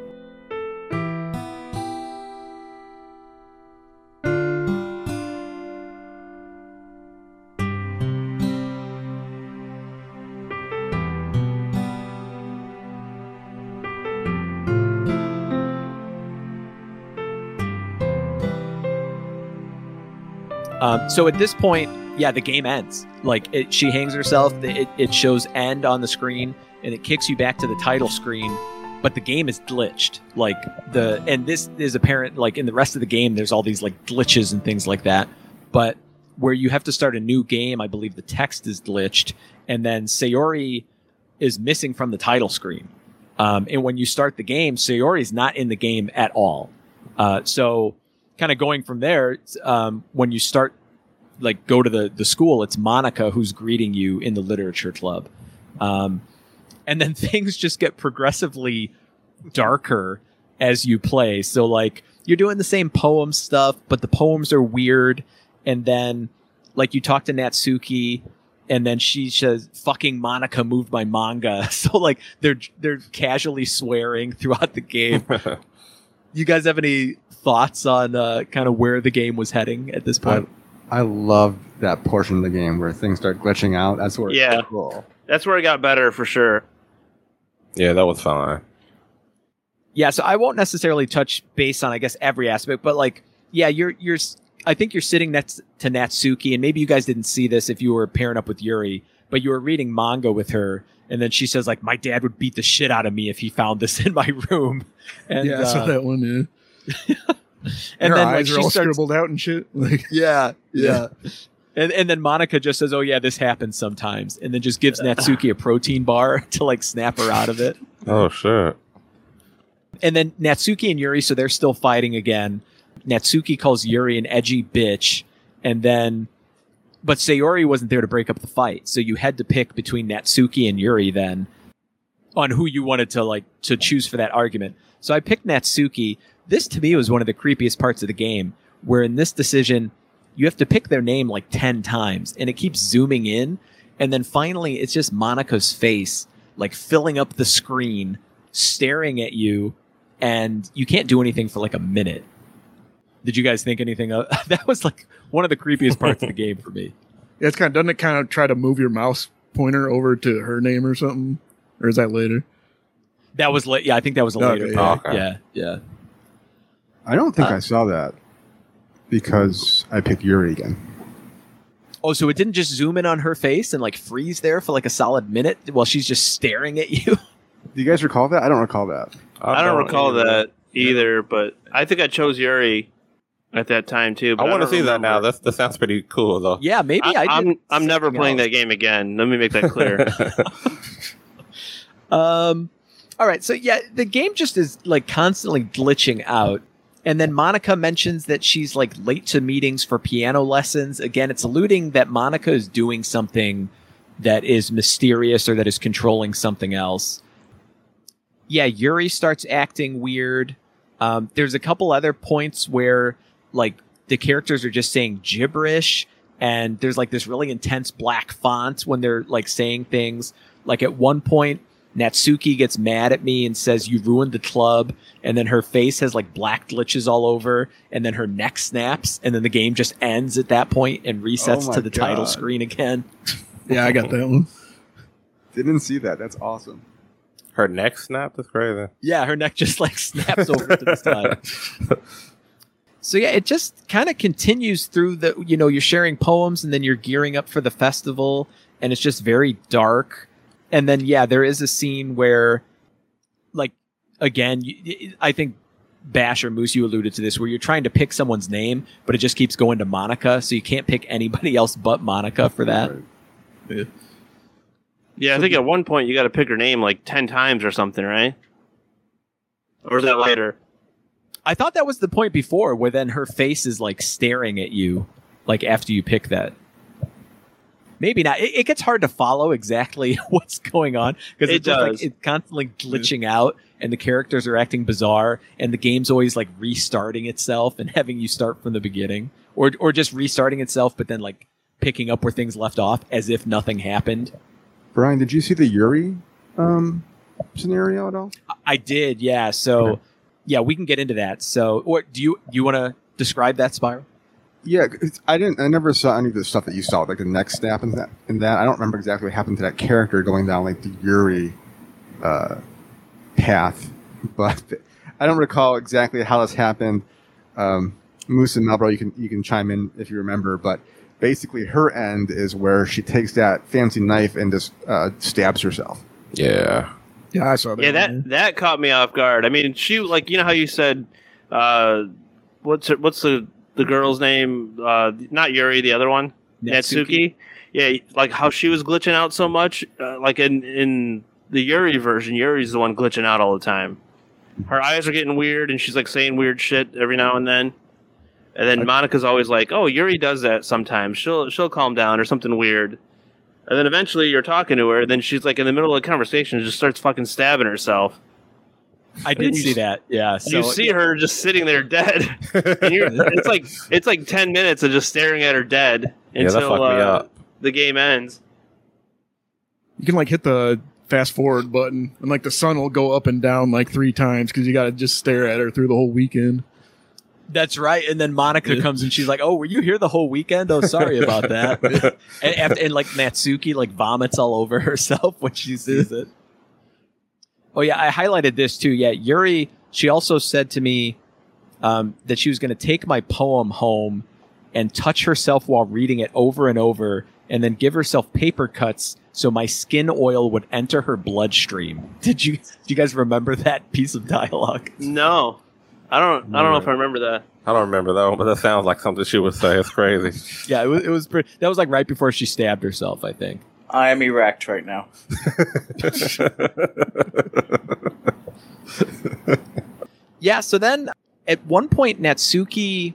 Um, so at this point, yeah, the game ends. Like it, she hangs herself. It, it shows end on the screen, and it kicks you back to the title screen. But the game is glitched. Like the and this is apparent. Like in the rest of the game, there's all these like glitches and things like that. But where you have to start a new game, I believe the text is glitched, and then Sayori is missing from the title screen. Um, and when you start the game, Sayori is not in the game at all. Uh, so kind of going from there, um, when you start like go to the the school, it's Monika who's greeting you in the literature club, um, and then things just get progressively darker as you play. So like you're doing the same poem stuff, but the poems are weird, and then like you talk to Natsuki. And then she says, "Fucking Monika moved my manga." So like they're they're casually swearing throughout the game. you guys have any thoughts on uh, kind of where the game was heading at this point? I love that portion of the game where things start glitching out. That's where Yeah. it's cool. That's where it got better for sure. Yeah, that was fine. Yeah, so I won't necessarily touch base on I guess every aspect, but like yeah, you're you're s- I think you're sitting next to Natsuki and maybe you guys didn't see this if you were pairing up with Yuri, but you were reading manga with her and then she says like my dad would beat the shit out of me if he found this in my room. And yeah, I saw uh, that one. Yeah. and Her then like are she all starts scribbled out and shit. Like, Yeah, Yeah. And and then Monika just says, "Oh yeah, this happens sometimes," and then just gives Natsuki a protein bar to like snap her out of it. Oh shit. And then Natsuki and Yuri, so they're still fighting again. Natsuki calls Yuri an edgy bitch, and then, but Sayori wasn't there to break up the fight, so you had to pick between Natsuki and Yuri then on who you wanted to like to choose for that argument. So I picked Natsuki. This to me was one of the creepiest parts of the game, where in this decision you have to pick their name like 10 times and it keeps zooming in and then finally it's just Monika's face like filling up the screen staring at you and you can't do anything for like a minute. Did you guys think anything of that was like one of the creepiest parts of the game for me. Yeah, it's kind of doesn't it kind of try to move your mouse pointer over to her name or something, or is that later? That was late. Yeah, I think that was a Okay, later. yeah. pick. Oh, okay. Yeah, yeah. I don't think Uh, I saw that because I picked Yuri again. Oh, so it didn't just zoom in on her face and like freeze there for like a solid minute while she's just staring at you. Do you guys recall that? I don't recall that. I don't recall either. that either, but I think I chose Yuri at that time too. I But want to don't see that now. That's, that sounds pretty cool, though. yeah, maybe I, I, did am I'm never playing else. that game again. Let me make that clear. Um, all right, so yeah, the game just is like constantly glitching out. And then Monika mentions that she's like late to meetings for piano lessons. Again, it's alluding that Monika is doing something that is mysterious or that is controlling something else. Yeah, Yuri starts acting weird. Um, there's a couple other points where like the characters are just saying gibberish and there's like this really intense black font when they're like saying things. Like at one point, Natsuki gets mad at me and says, You ruined the club. And then her face has like black glitches all over. And then her neck snaps. And then the game just ends at that point and resets Oh to the title screen again. Yeah, I got that one. Didn't see that. That's awesome. Her neck snapped. That's crazy. Yeah, her neck just like snaps over to the side. So yeah, it just kind of continues through the you know, you're sharing poems and then you're gearing up for the festival and it's just very dark. And then yeah, there is a scene where like again, I think Bash or Moose, you alluded to this, where you're trying to pick someone's name, but it just keeps going to Monika, so you can't pick anybody else but Monika for that. Right. yeah, I think at one point you got to pick her name like ten times or something, right? Or is that later? I thought that was the point before, where then her face is like staring at you, like after you pick that. Maybe not. It, it gets hard to follow exactly what's going on because It it's just like it's constantly glitching out, and the characters are acting bizarre, and the game's always like restarting itself and having you start from the beginning, or or just restarting itself, but then like picking up where things left off as if nothing happened. Brian, did you see the Yuri um, scenario at all? I did, yeah. So, Okay. yeah, we can get into that. So, or do you do you want to describe that spiral? Yeah, I didn't. I never saw any of the stuff that you saw, like the neck snap and that. And that I don't remember exactly what happened to that character going down like the Yuri uh, path, but I don't recall exactly how this happened. Um, Moose and Melbro, you can you can chime in if you remember, but basically her end is where she takes that fancy knife and just uh, stabs herself. Yeah. Yeah, I saw that. Yeah, one. that that caught me off guard. I mean, she like you know how you said, uh, what's her, what's the the girl's name? Uh, not Yuri, the other one, Natsuki. Yeah, like how she was glitching out so much. Uh, like in in the Yuri version, Yuri's the one glitching out all the time. Her eyes are getting weird, and she's like saying weird shit every now and then. And then Monika's always like, "Oh, Yuri does that sometimes. She'll she'll calm down or something weird." And then eventually you're talking to her, and then she's like in the middle of the conversation, just starts fucking stabbing herself. I did see that. Yeah. So you see her just sitting there dead. and you're, it's like it's like ten minutes of just staring at her dead Yeah, that until fucked uh, the game ends. you can like hit the fast forward button, and like the sun will go up and down like three times because you got to just stare at her through the whole weekend. That's right. And then Monika comes and she's like, "Oh, were you here the whole weekend? Oh, sorry about that." and, after, and like Natsuki like vomits all over herself when she sees it. Oh yeah, I highlighted this too. Yeah, Yuri. She also said to me um, that she was going to take my poem home and touch herself while reading it over and over, and then give herself paper cuts so my skin oil would enter her bloodstream. Did you? Do you guys remember that piece of dialogue? No, I don't. I don't know if I remember that. I don't remember that one, but that sounds like something she would say. It's crazy. Yeah, it was. It was pretty, that was like right before she stabbed herself. I think. I am erect right now. Yeah, so then at one point Natsuki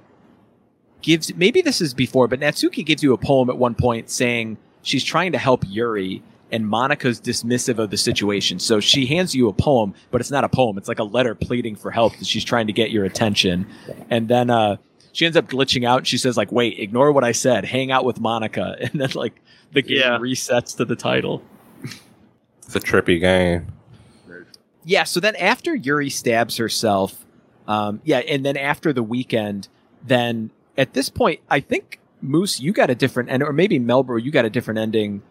gives maybe this is before, but Natsuki gives you a poem at one point saying she's trying to help Yuri and Monika's dismissive of the situation. So she hands you a poem, but it's not a poem. It's like a letter pleading for help that she's trying to get your attention. And then uh she ends up glitching out and she says like, "Wait, ignore what I said. Hang out with Monika." And then like the game Yeah. resets to the title. It's a trippy game. Yeah, so then after Yuri stabs herself, um, yeah, and then after the weekend, then at this point, I think Moose, you got a different end, or maybe Melbro, you got a different ending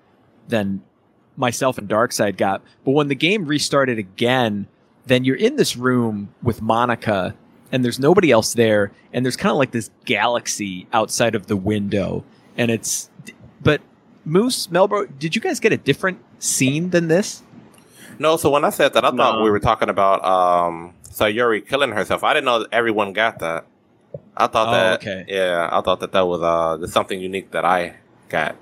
than myself and Darkside got. But when the game restarted again, then you're in this room with Monika and there's nobody else there and there's kind of like this galaxy outside of the window and it's but Moose, Melbro, did you guys get a different scene than this? No, so when I said that, I thought we were talking about um Sayuri killing herself. I didn't know that everyone got that. I thought Oh, that. okay. Yeah, I thought that that was uh something unique that I got.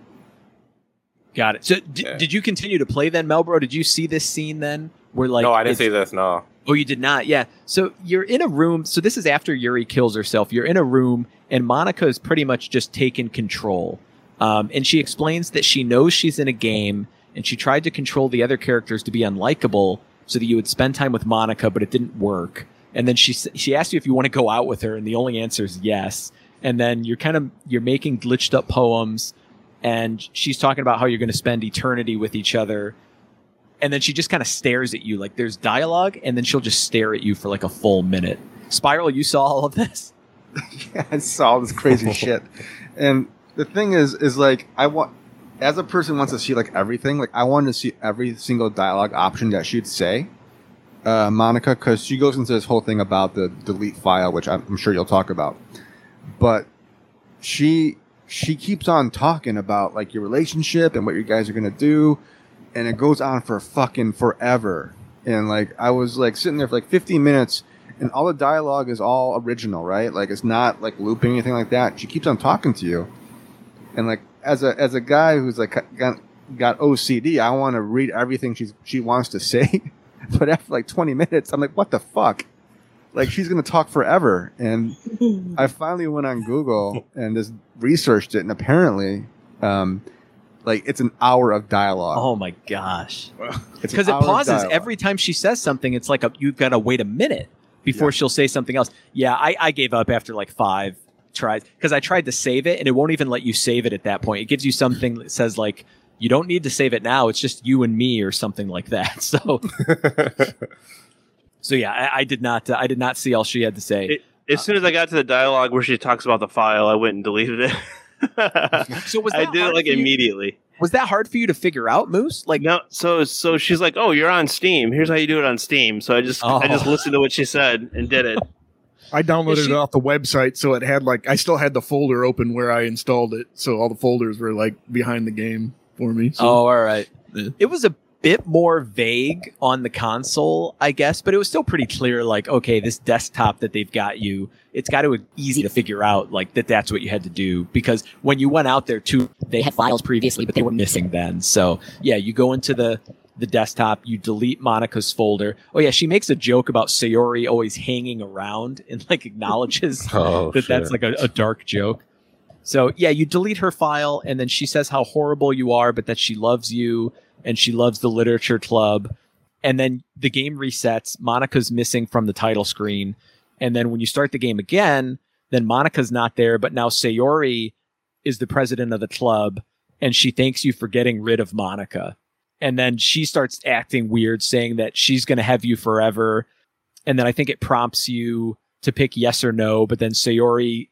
Got it. So d- Yeah. did you continue to play then, Melbro? Did you see this scene then? Where like no, I didn't see this. No. Oh, you did not? Yeah. So you're in a room. So this is after Yuri kills herself. You're in a room, and Monika is pretty much just taken control. Um, and she explains that she knows she's in a game, and she tried to control the other characters to be unlikable so that you would spend time with Monika, but it didn't work. And then she she asked you if you want to go out with her, and the only answer is yes. And then you're kind of you're making glitched up poems, and she's talking about how you're going to spend eternity with each other and then she just kind of stares at you like there's dialogue and then she'll just stare at you for like a full minute spiral you saw all of this yeah, I saw all this crazy shit. And the thing is, is like I want, as a person wants to see like everything. Like I wanted to see every single dialogue option that she'd say, uh, Monika, because she goes into this whole thing about the delete file, which I'm, I'm sure you'll talk about. But she she keeps on talking about like your relationship and what you guys are gonna do, and it goes on for fucking forever. And like I was like sitting there for like 15 minutes and all the dialogue is all original, right? Like it's not like looping anything like that. She keeps on talking to you, and like as a as a guy who's like got got OCD, I want to read everything she's she wants to say, but after like 20 minutes, I'm like, what the fuck? Like she's gonna talk forever, and I finally went on Google and just researched it, and apparently, um, like it's an hour of dialogue. oh my gosh It's because it pauses every time she says something it's like a, you've got to wait a minute before Yeah. she'll say something else yeah I, I gave up after like five tries because i tried to save it and it won't even let you save it at that point it gives you something that says like you don't need to save it now it's just you and me or something like that so so yeah i, I did not uh, i did not see all she had to say It- As soon as I got to the dialogue where she talks about the file, I went and deleted it. so was I that did it like for you? immediately. was that hard for you to figure out moose like No, so so she's like, "Oh, you're on Steam. Here's how you do it on Steam." So I just I just Oh. listened to what she said and did it. I downloaded she- it off the website, so it had like I still had the folder open where I installed it, so all the folders were like behind the game for me. So Oh, all right. Yeah. It was a bit more vague on the console, I guess, but it was still pretty clear. Like, okay, this desktop that they've got you, it's got to be easy to figure out, like that. That's what you had to do because when you went out there too, they had files previously, but they were missing then. So yeah, you go into the the desktop, you delete Monika's folder. Oh yeah, she makes a joke about Sayori always hanging around and like acknowledges Oh, that that's like a, a dark joke. So yeah, you delete her file, and then she says how horrible you are, but that she loves you and she loves the literature club. And then the game resets. Monika's missing from the title screen, and then when you start the game again, then Monika's not there, but now Sayori is the president of the club, and she thanks you for getting rid of Monika. And then she starts acting weird, saying that she's going to have you forever. And then I think it prompts you to pick yes or no, but then Sayori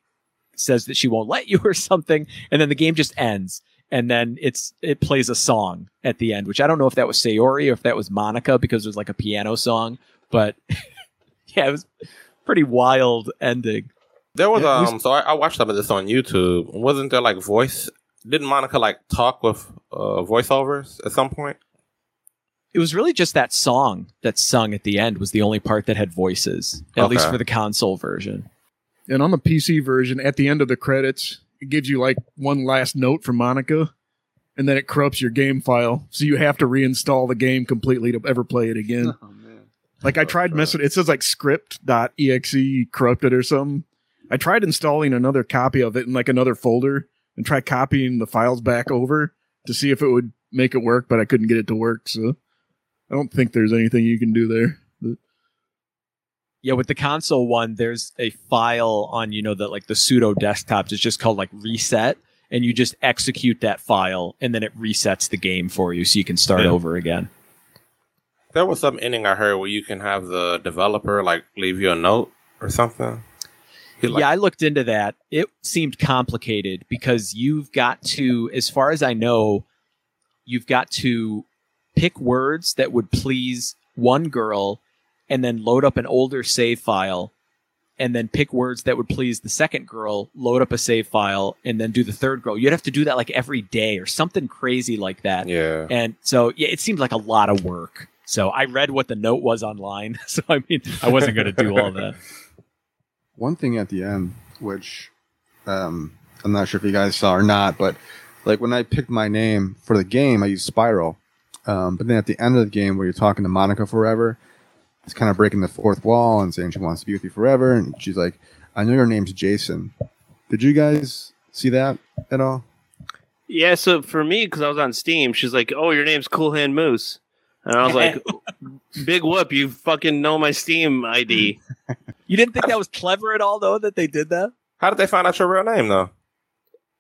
says that she won't let you or something, and then the game just ends. And then it's it plays a song at the end, which I don't know if that was Sayori or if that was Monika because it was like a piano song. But yeah, it was pretty wild ending. There was Yeah, we- um. So I, I watched some of this on YouTube. Wasn't there like voice? Didn't Monika like talk with uh, voiceovers at some point? It was really just that song that's sung at the end was the only part that had voices, at least for the console version. And on the PC version, at the end of the credits, it gives you like one last note from Monika, and then it corrupts your game file, so you have to reinstall the game completely to ever play it again. Oh, man. Like I tried messing, it says like script.exe corrupted or something. I tried installing another copy of it in like another folder and tried copying the files back over to see if it would make it work, but I couldn't get it to work. So I don't think there's anything you can do there. Yeah, with the console one, there's a file on, you know, the like the pseudo desktops. It's just called like reset. And you just execute that file and then it resets the game for you so you can start Yeah. over again. There was some ending I heard where you can have the developer like leave you a note or something. Like, yeah, I looked into that. It seemed complicated because you've got to, as far as I know, you've got to pick words that would please one girl, and then load up an older save file, and then pick words that would please the second girl, load up a save file, and then do the third girl. You'd have to do that like every day or something crazy like that. Yeah. And so yeah, it seemed like a lot of work. So I read what the note was online. So I mean, I wasn't going to do all that. One thing at the end, which um, I'm not sure if you guys saw or not, but like when I picked my name for the game, I used Spiral. Um, but then at the end of the game, where you're talking to Monika forever, it's kind of breaking the fourth wall and saying she wants to be with you forever. And she's like, I know your name's Jason. Did you guys see that at all? Yeah, so for me, because I was on Steam, she's like, "Oh, your name's Cool Hand Moose," and I was like, "Big whoop! You fucking know my Steam ID." You didn't think that was clever at all, though, that they did that? How did they find out your real name though?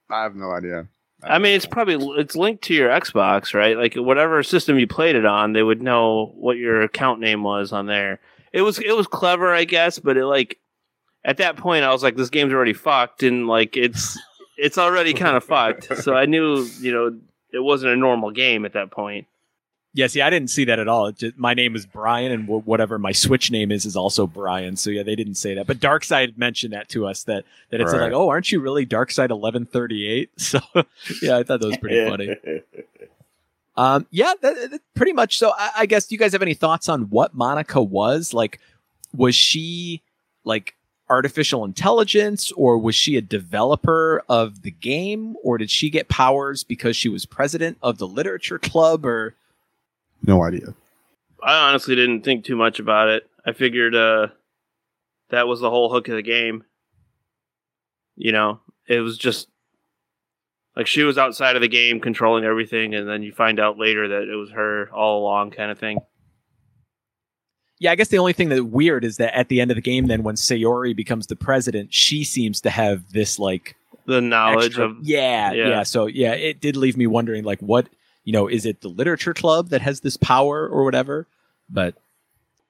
I have no idea. I mean, it's probably it's linked to your Xbox, right? Like whatever system you played it on, they would know what your account name was on there. It was it was clever, I guess, but it like at that point, I was like, this game's already fucked, and like it's it's already kind of fucked. So I knew, you know, it wasn't a normal game at that point. Yeah, see, I didn't see that at all. Just, my name is Brian, and wh- whatever my Switch name is is also Brian. So yeah, they didn't say that. But Darkside mentioned that to us that that it's Right. like, oh, aren't you really Darkside eleven thirty eight? So yeah, I thought that was pretty funny. Um, yeah, that, that- pretty much. So I, I guess do you guys have any thoughts on what Monika was like? Was she like artificial intelligence, or was she a developer of the game, or did she get powers because she was president of the literature club, or No idea. I honestly didn't think too much about it. I figured uh, that was the whole hook of the game. You know, it was just like she was outside of the game controlling everything, and then you find out later that it was her all along, kind of thing. Yeah, I guess the only thing that's weird is that at the end of the game, then when Sayori becomes the president, she seems to have this like The knowledge extra- of yeah, yeah. yeah, So yeah, it did leave me wondering, like, what you know, is it the literature club that has this power or whatever? But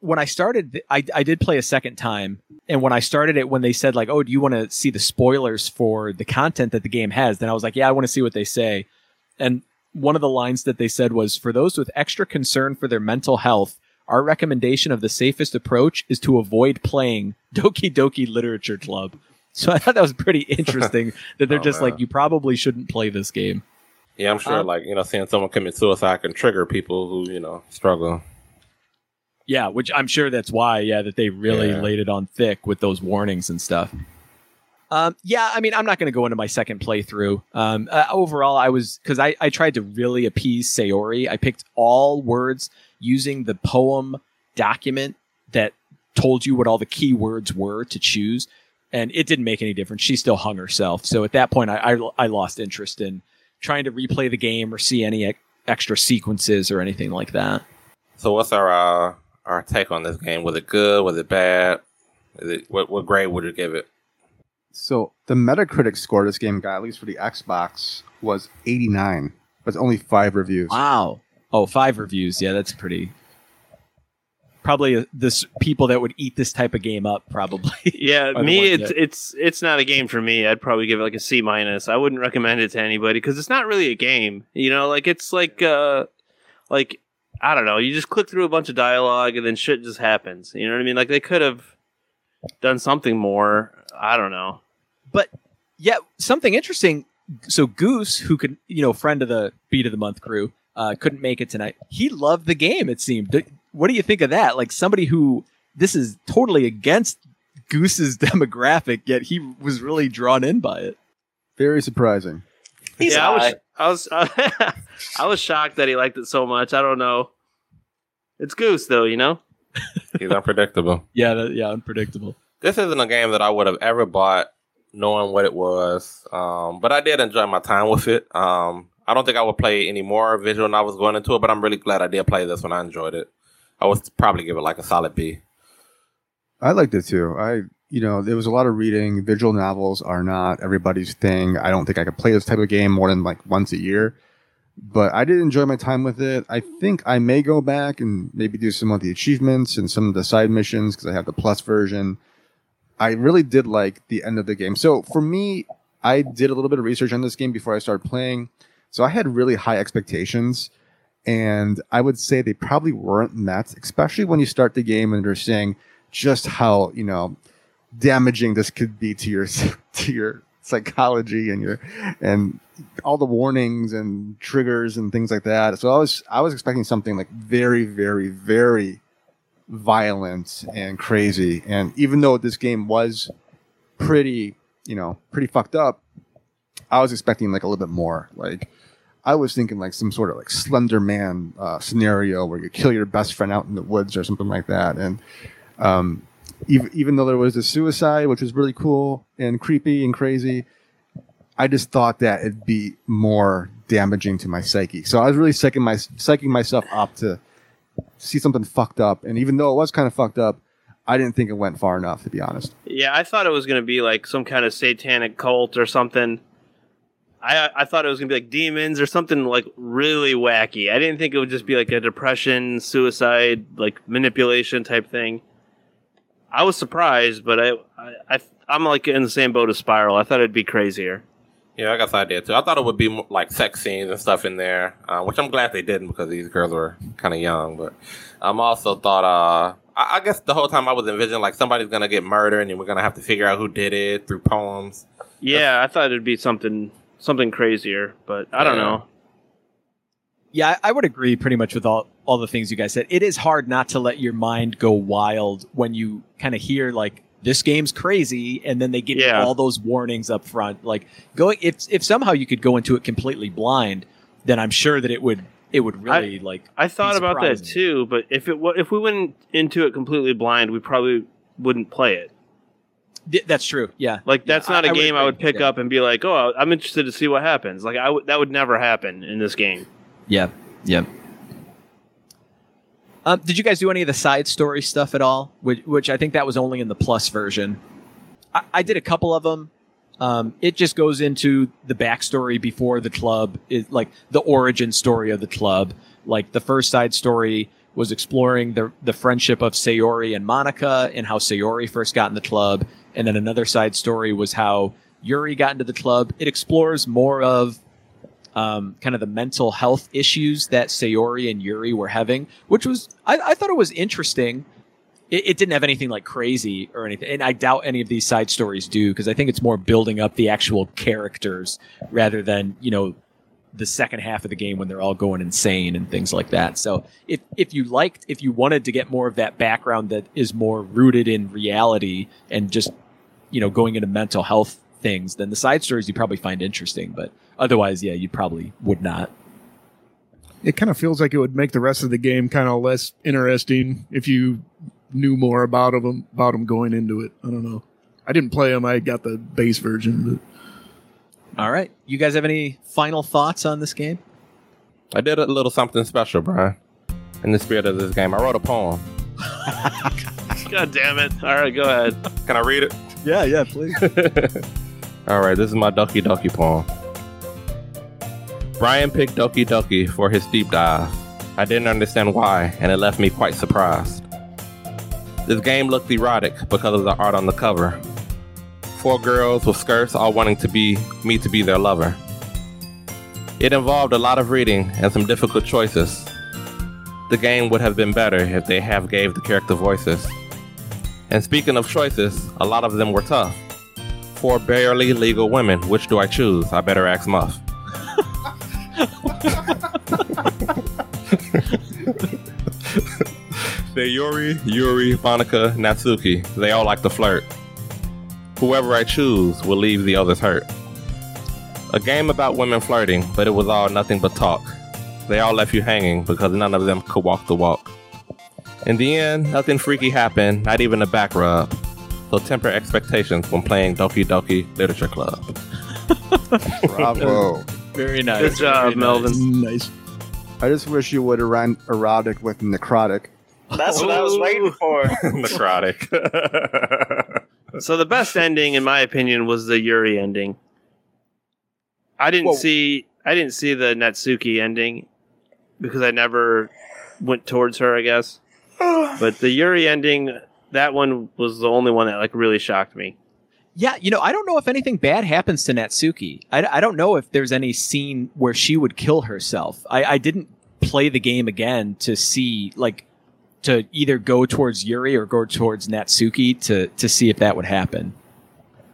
when I started, I I did play a second time, and when I started it, when they said like, oh, do you want to see the spoilers for the content that the game has? Then I was like, yeah, I want to see what they say. And one of the lines that they said was, for those with extra concern for their mental health. Our recommendation of the safest approach is to avoid playing Doki Doki Literature Club. So I thought that was pretty interesting that they're Oh, just man. like, you probably shouldn't play this game. Yeah, I'm sure. Um, like you know, seeing someone commit suicide can trigger people who you know struggle. Yeah, which I'm sure that's why, yeah, that they really Yeah. laid it on thick with those warnings and stuff. Um, yeah, I mean, I'm not going to go into my second playthrough. Um, uh, overall, I was because I, I tried to really appease Sayori. I picked all words using the poem document that told you what all the key words were to choose, and it didn't make any difference. She still hung herself. So at that point, I I, I lost interest in trying to replay the game or see any ex- extra sequences or anything like that. So what's our uh, our take on this game? Was it good? Was it bad? Is it what what grade would you give it? So the Metacritic score this game got, at least for the Xbox, was 89. But it's only five reviews. Wow. Oh, five reviews. Yeah, that's pretty. Probably this people that would eat this type of game up. Probably. Yeah, me, it's that- it's it's not a game for me. I'd probably give it like a C minus. I wouldn't recommend it to anybody because it's not really a game. You know, like it's like uh, like I don't know. You just click through a bunch of dialogue and then shit just happens. You know what I mean? Like they could have done something more. I don't know. But yeah, something interesting. So Goose, who could, you know, friend of the beat of the month crew, uh, couldn't make it tonight. He loved the game. It seemed. Th- What do you think of that? Like somebody who this is totally against Goose's demographic, yet he was really drawn in by it. Very surprising. He's yeah, I was. I was, I was shocked that he liked it so much. I don't know. It's Goose though, you know. He's unpredictable. Yeah, that, yeah, unpredictable. This isn't a game that I would have ever bought knowing what it was. Um, but I did enjoy my time with it. Um, I don't think I would play any more visual novels going into it, but I'm really glad I did play this one. I enjoyed it. I would probably give it like a solid B. I liked it too. I, you know, there was a lot of reading. Visual novels are not everybody's thing. I don't think I could play this type of game more than like once a year. But I did enjoy my time with it. I think I may go back and maybe do some of the achievements and some of the side missions because I have the plus version. I really did like the end of the game. So for me, I did a little bit of research on this game before I started playing. So I had really high expectations. And I would say they probably weren't met, especially when you start the game and you're seeing just how you know damaging this could be to your to your psychology and your and all the warnings and triggers and things like that. So I was I was expecting something like very very very violent and crazy. And even though this game was pretty, you know, pretty fucked up, I was expecting like a little bit more. Like I was thinking like some sort of like Slender Man uh, scenario where you kill your best friend out in the woods or something like that. And um, even even though there was a suicide, which was really cool and creepy and crazy, I just thought that it'd be more damaging to my psyche. So I was really psyching my psyching myself up to see something fucked up. And even though it was kind of fucked up, I didn't think it went far enough, to be honest. Yeah, I thought it was going to be like some kind of satanic cult or something. I I thought it was going to be like demons or something like really wacky. I didn't think it would just be like a depression, suicide, like manipulation type thing. I was surprised, but I, I, I I'm like in the same boat as Spiral. I thought it'd be crazier. Yeah, I guess I did too. I thought it would be more, like sex scenes and stuff in there, uh, which I'm glad they didn't because these girls were kind of young. But I'm also thought, uh, I, I guess the whole time I was envisioning like somebody's gonna get murdered and we're gonna have to figure out who did it through poems. Yeah, I thought it'd be something something crazier, but I don't Yeah. know. Yeah, I I would agree pretty much with all all the things you guys said. It is hard not to let your mind go wild when you kind of hear like this game's crazy, and then they give Yeah. you all those warnings up front. Like going if if somehow you could go into it completely blind, then I'm sure that it would it would really like. I thought about that too, but if it if we went into it completely blind, we probably wouldn't play it. Th- That's true. Yeah, Like that's Yeah, not a I- I would game I would pick Yeah. up and be like, "Oh, I'm interested to see what happens." Like I would that would never happen in this game. yeah, yeah. Um, did you guys do any of the side story stuff at all? Which, which I think that was only in the plus version. I, I did a couple of them. Um, it just goes into the backstory before the club, is like the origin story of the club. Like the first side story was exploring the the friendship of Sayori and Monika and how Sayori first got in the club, and then another side story was how Yuri got into the club. It explores more of um, kind of the mental health issues that Sayori and Yuri were having, which was I, I thought it was interesting. It, it didn't have anything like crazy or anything, and I doubt any of these side stories do because I think it's more building up the actual characters rather than you know the second half of the game when they're all going insane and things like that. So if if you liked if you wanted to get more of that background that is more rooted in reality and just you know going into mental health things, then the side stories you probably find interesting. But otherwise, yeah, you probably would not. It kind of feels like it would make the rest of the game kind of less interesting if you knew more about them about them going into it. I don't know. I didn't play them. I got the base version, All right, you guys have any final thoughts on this game? I did a little something special, Brian. In the spirit of this game, I wrote a poem. God damn it! All right, go ahead. Can I read it? Yeah, yeah, please. All right, this is my Ducky Ducky poem. Brian picked Ducky Ducky for his deep dive. I didn't understand why, and it left me quite surprised. This game looked erotic because of the art on the cover. Four girls with skirts all wanting to be me to be their lover. It involved a lot of reading and some difficult choices. The game would have been better if they have gave the character voices. And speaking of choices, a lot of them were tough. Four barely legal women. Which do I choose? I better ask Muff. They're Yuri, Yuri, Monika, Natsuki. They all like to flirt. Whoever I choose will leave the others hurt. A game about women flirting, but it was all nothing but talk. They all left you hanging because none of them could walk the walk. In the end, nothing freaky happened, not even a back rub. So temper expectations when playing Doki Doki Literature Club. Bravo. Very nice. Good job, very Melvin. nice. I just wish you would have ran erotic with necrotic. That's what I was waiting for. Necrotic. So the best ending, in my opinion, was the Yuri ending. I didn't Whoa. see I didn't see the Natsuki ending because I never went towards her, I guess. But the Yuri ending, that one was the only one that like really shocked me. Yeah, you know, I don't know if anything bad happens to Natsuki. I, I don't know if there's any scene where she would kill herself. I, I didn't play the game again to see like to either go towards Yuri or go towards Natsuki to to see if that would happen.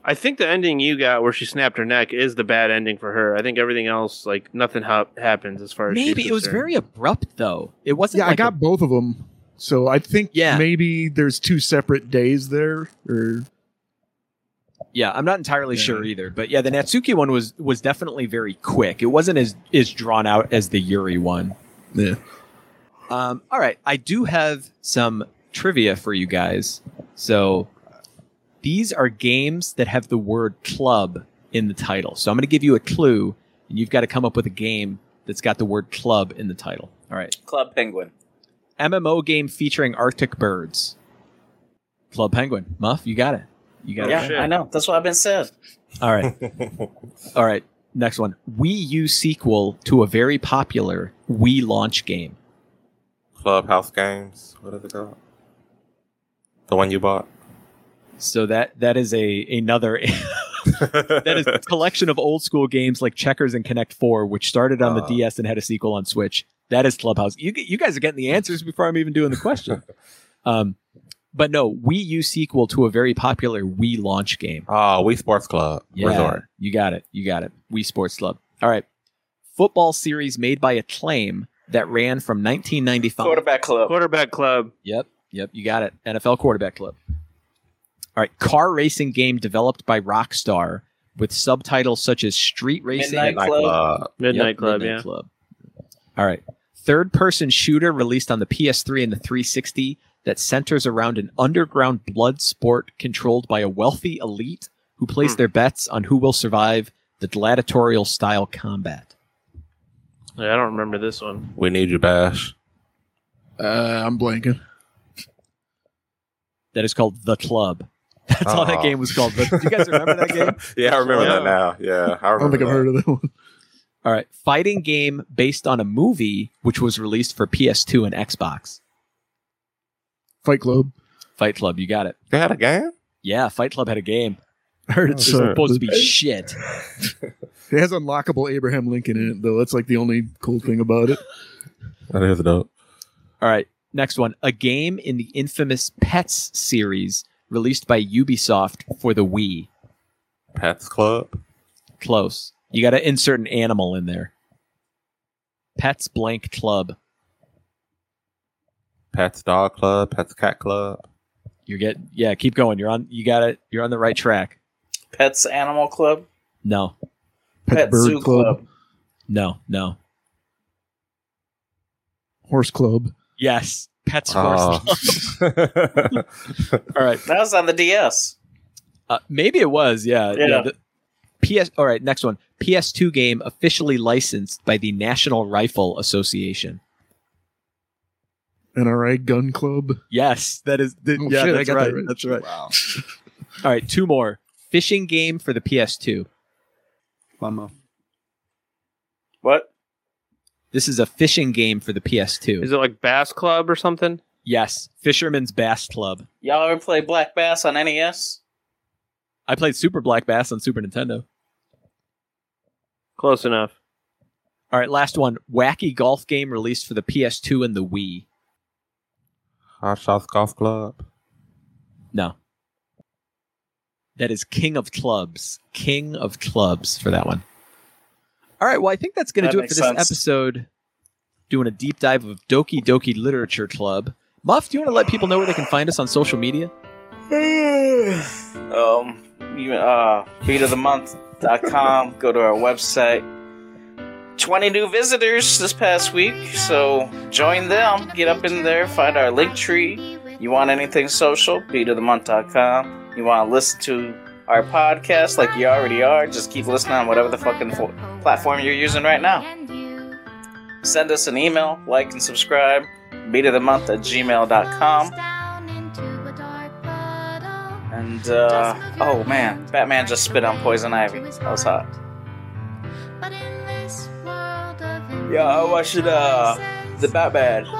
I think the ending you got where she snapped her neck is the bad ending for her. I think everything else, like nothing ha- happens as far as she's Maybe it was very abrupt though. It wasn't. Yeah, I got a- both of them. So I think Yeah. maybe there's two separate days there, or yeah, I'm not entirely Yeah. sure either. But yeah, the Natsuki one was was definitely very quick. It wasn't as as drawn out as the Yuri one. yeah. Um, all right, I do have some trivia for you guys. So these are games that have the word club in the title. So I'm going to give you a clue, and you've got to come up with a game that's got the word club in the title. All right. Club Penguin. MMO game featuring Arctic birds. Club Penguin. Muff, you got it. You got Oh, it. yeah, I know. That's what I've been said. All right. All right. Next one. Wii U sequel to a very popular Wii launch game. Clubhouse games. What is it called? The one you bought. So that that is a another that is a collection of old school games like Checkers and Connect Four, which started on the Ah. DS and had a sequel on Switch. That is Clubhouse. You you guys are getting the answers before I'm even doing the question. um, but no, Wii U sequel to a very popular Wii launch game. Oh, Wii Sports Club Yeah, Resort. you got it. You got it. Wii Sports Club. All right, football series made by Acclaim that ran from 1995. Quarterback Club. quarterback club. Yep, yep, you got it. NFL quarterback club. All right, car racing game developed by Rockstar with subtitles such as Street Racing. Midnight Night Club. Club. Midnight Yep, Club, Midnight yeah. Club. All right, third-person shooter released on the PS3 and the 360 that centers around an underground blood sport controlled by a wealthy elite who place Hmm. their bets on who will survive the gladiatorial style combat. Yeah, I don't remember this one. We need you, Bash. Uh, I'm blanking. That is called The Club. That's all that Oh. game was called. But do you guys remember that game? yeah, I remember Yeah. that now. Yeah, I I don't remember. think I've heard of that one. All right, fighting game based on a movie which was released for PS2 and Xbox. Fight Club. Fight Club, you got it. They had a game. Yeah, Fight Club had a game. I heard it's It's uh, supposed to be shit. It has unlockable Abraham Lincoln in it, though. That's like the only cool thing about it. That is dope. All right, next one. A game in the infamous Pets series released by Ubisoft for the Wii. Pets Club. Close. You got to insert an animal in there. Pets blank club. Pets Dog Club. Pets Cat Club. You're getting yeah. Keep going. You're on. You got it. You're on the right track. Pets Animal Club. No, Pet, Pet Bird Zoo Club. Club. no, no. Horse Club. Yes, Pets Horse. Oh. All right. That was on the DS. Uh, maybe it was, yeah. Yeah. the PS. All right, next one. PS2 game officially licensed by the National Rifle Association. NRA Gun Club. Yes, that is. The, Oh, yeah, shit, I right. that right. That's right. Wow. All right, two more. Fishing game for the PS2. Mama. What? This is a fishing game for the PS2. Is it like Bass Club or something? yes, Fisherman's Bass Club. Y'all ever play Black Bass on NES? I played Super Black Bass on Super Nintendo. Close enough. All right, last one. Wacky golf game released for the PS2 and the Wii. Hot Shots Golf Club. No. That is King of Clubs. King of Clubs for that one. All right, well, I think that's going to That do it for this sense. episode. Doing a deep dive of Doki Doki Literature Club. Muff, do you want to let people know where they can find us on social media? um, you, uh, beatofthemonth.com. Go to our website. 20 new visitors this past week, so join them. Get up in there, find our link tree. You want anything social? beatofthemonth.com. You want to listen to our podcast like you already are? Just keep listening on whatever the fucking fo- platform you're using right now. Send us an email, like and subscribe. beatofthemonth at gmail.com. And, uh, oh man, Batman just spit on Poison Ivy. That was hot. Yeah, I watched it, uh, the Batman.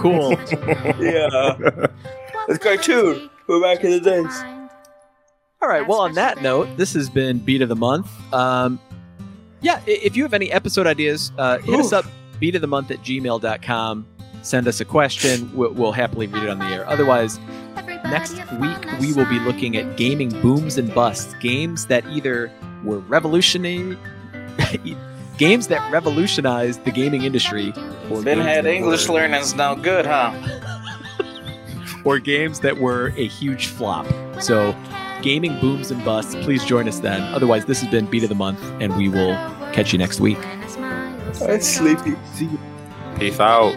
Cool. Yeah. It's cartoon. We're back in the days. All right, well, on that note, this has been Beat of the Month. Um, yeah, if you have any episode ideas, uh, hit us up, beat of the month at gmail.com. Send us a question. We'll, we'll happily read it on the air. Otherwise, next week we will be looking at gaming booms and busts, games that either were revolutionary, games that revolutionized the gaming industry, or Ben games had that English were- learning's no good, huh? or games that were a huge flop. So, gaming booms and busts. Please join us then. Otherwise, this has been Beat of the Month, and we will catch you next week. It's sleepy. See you. Peace out.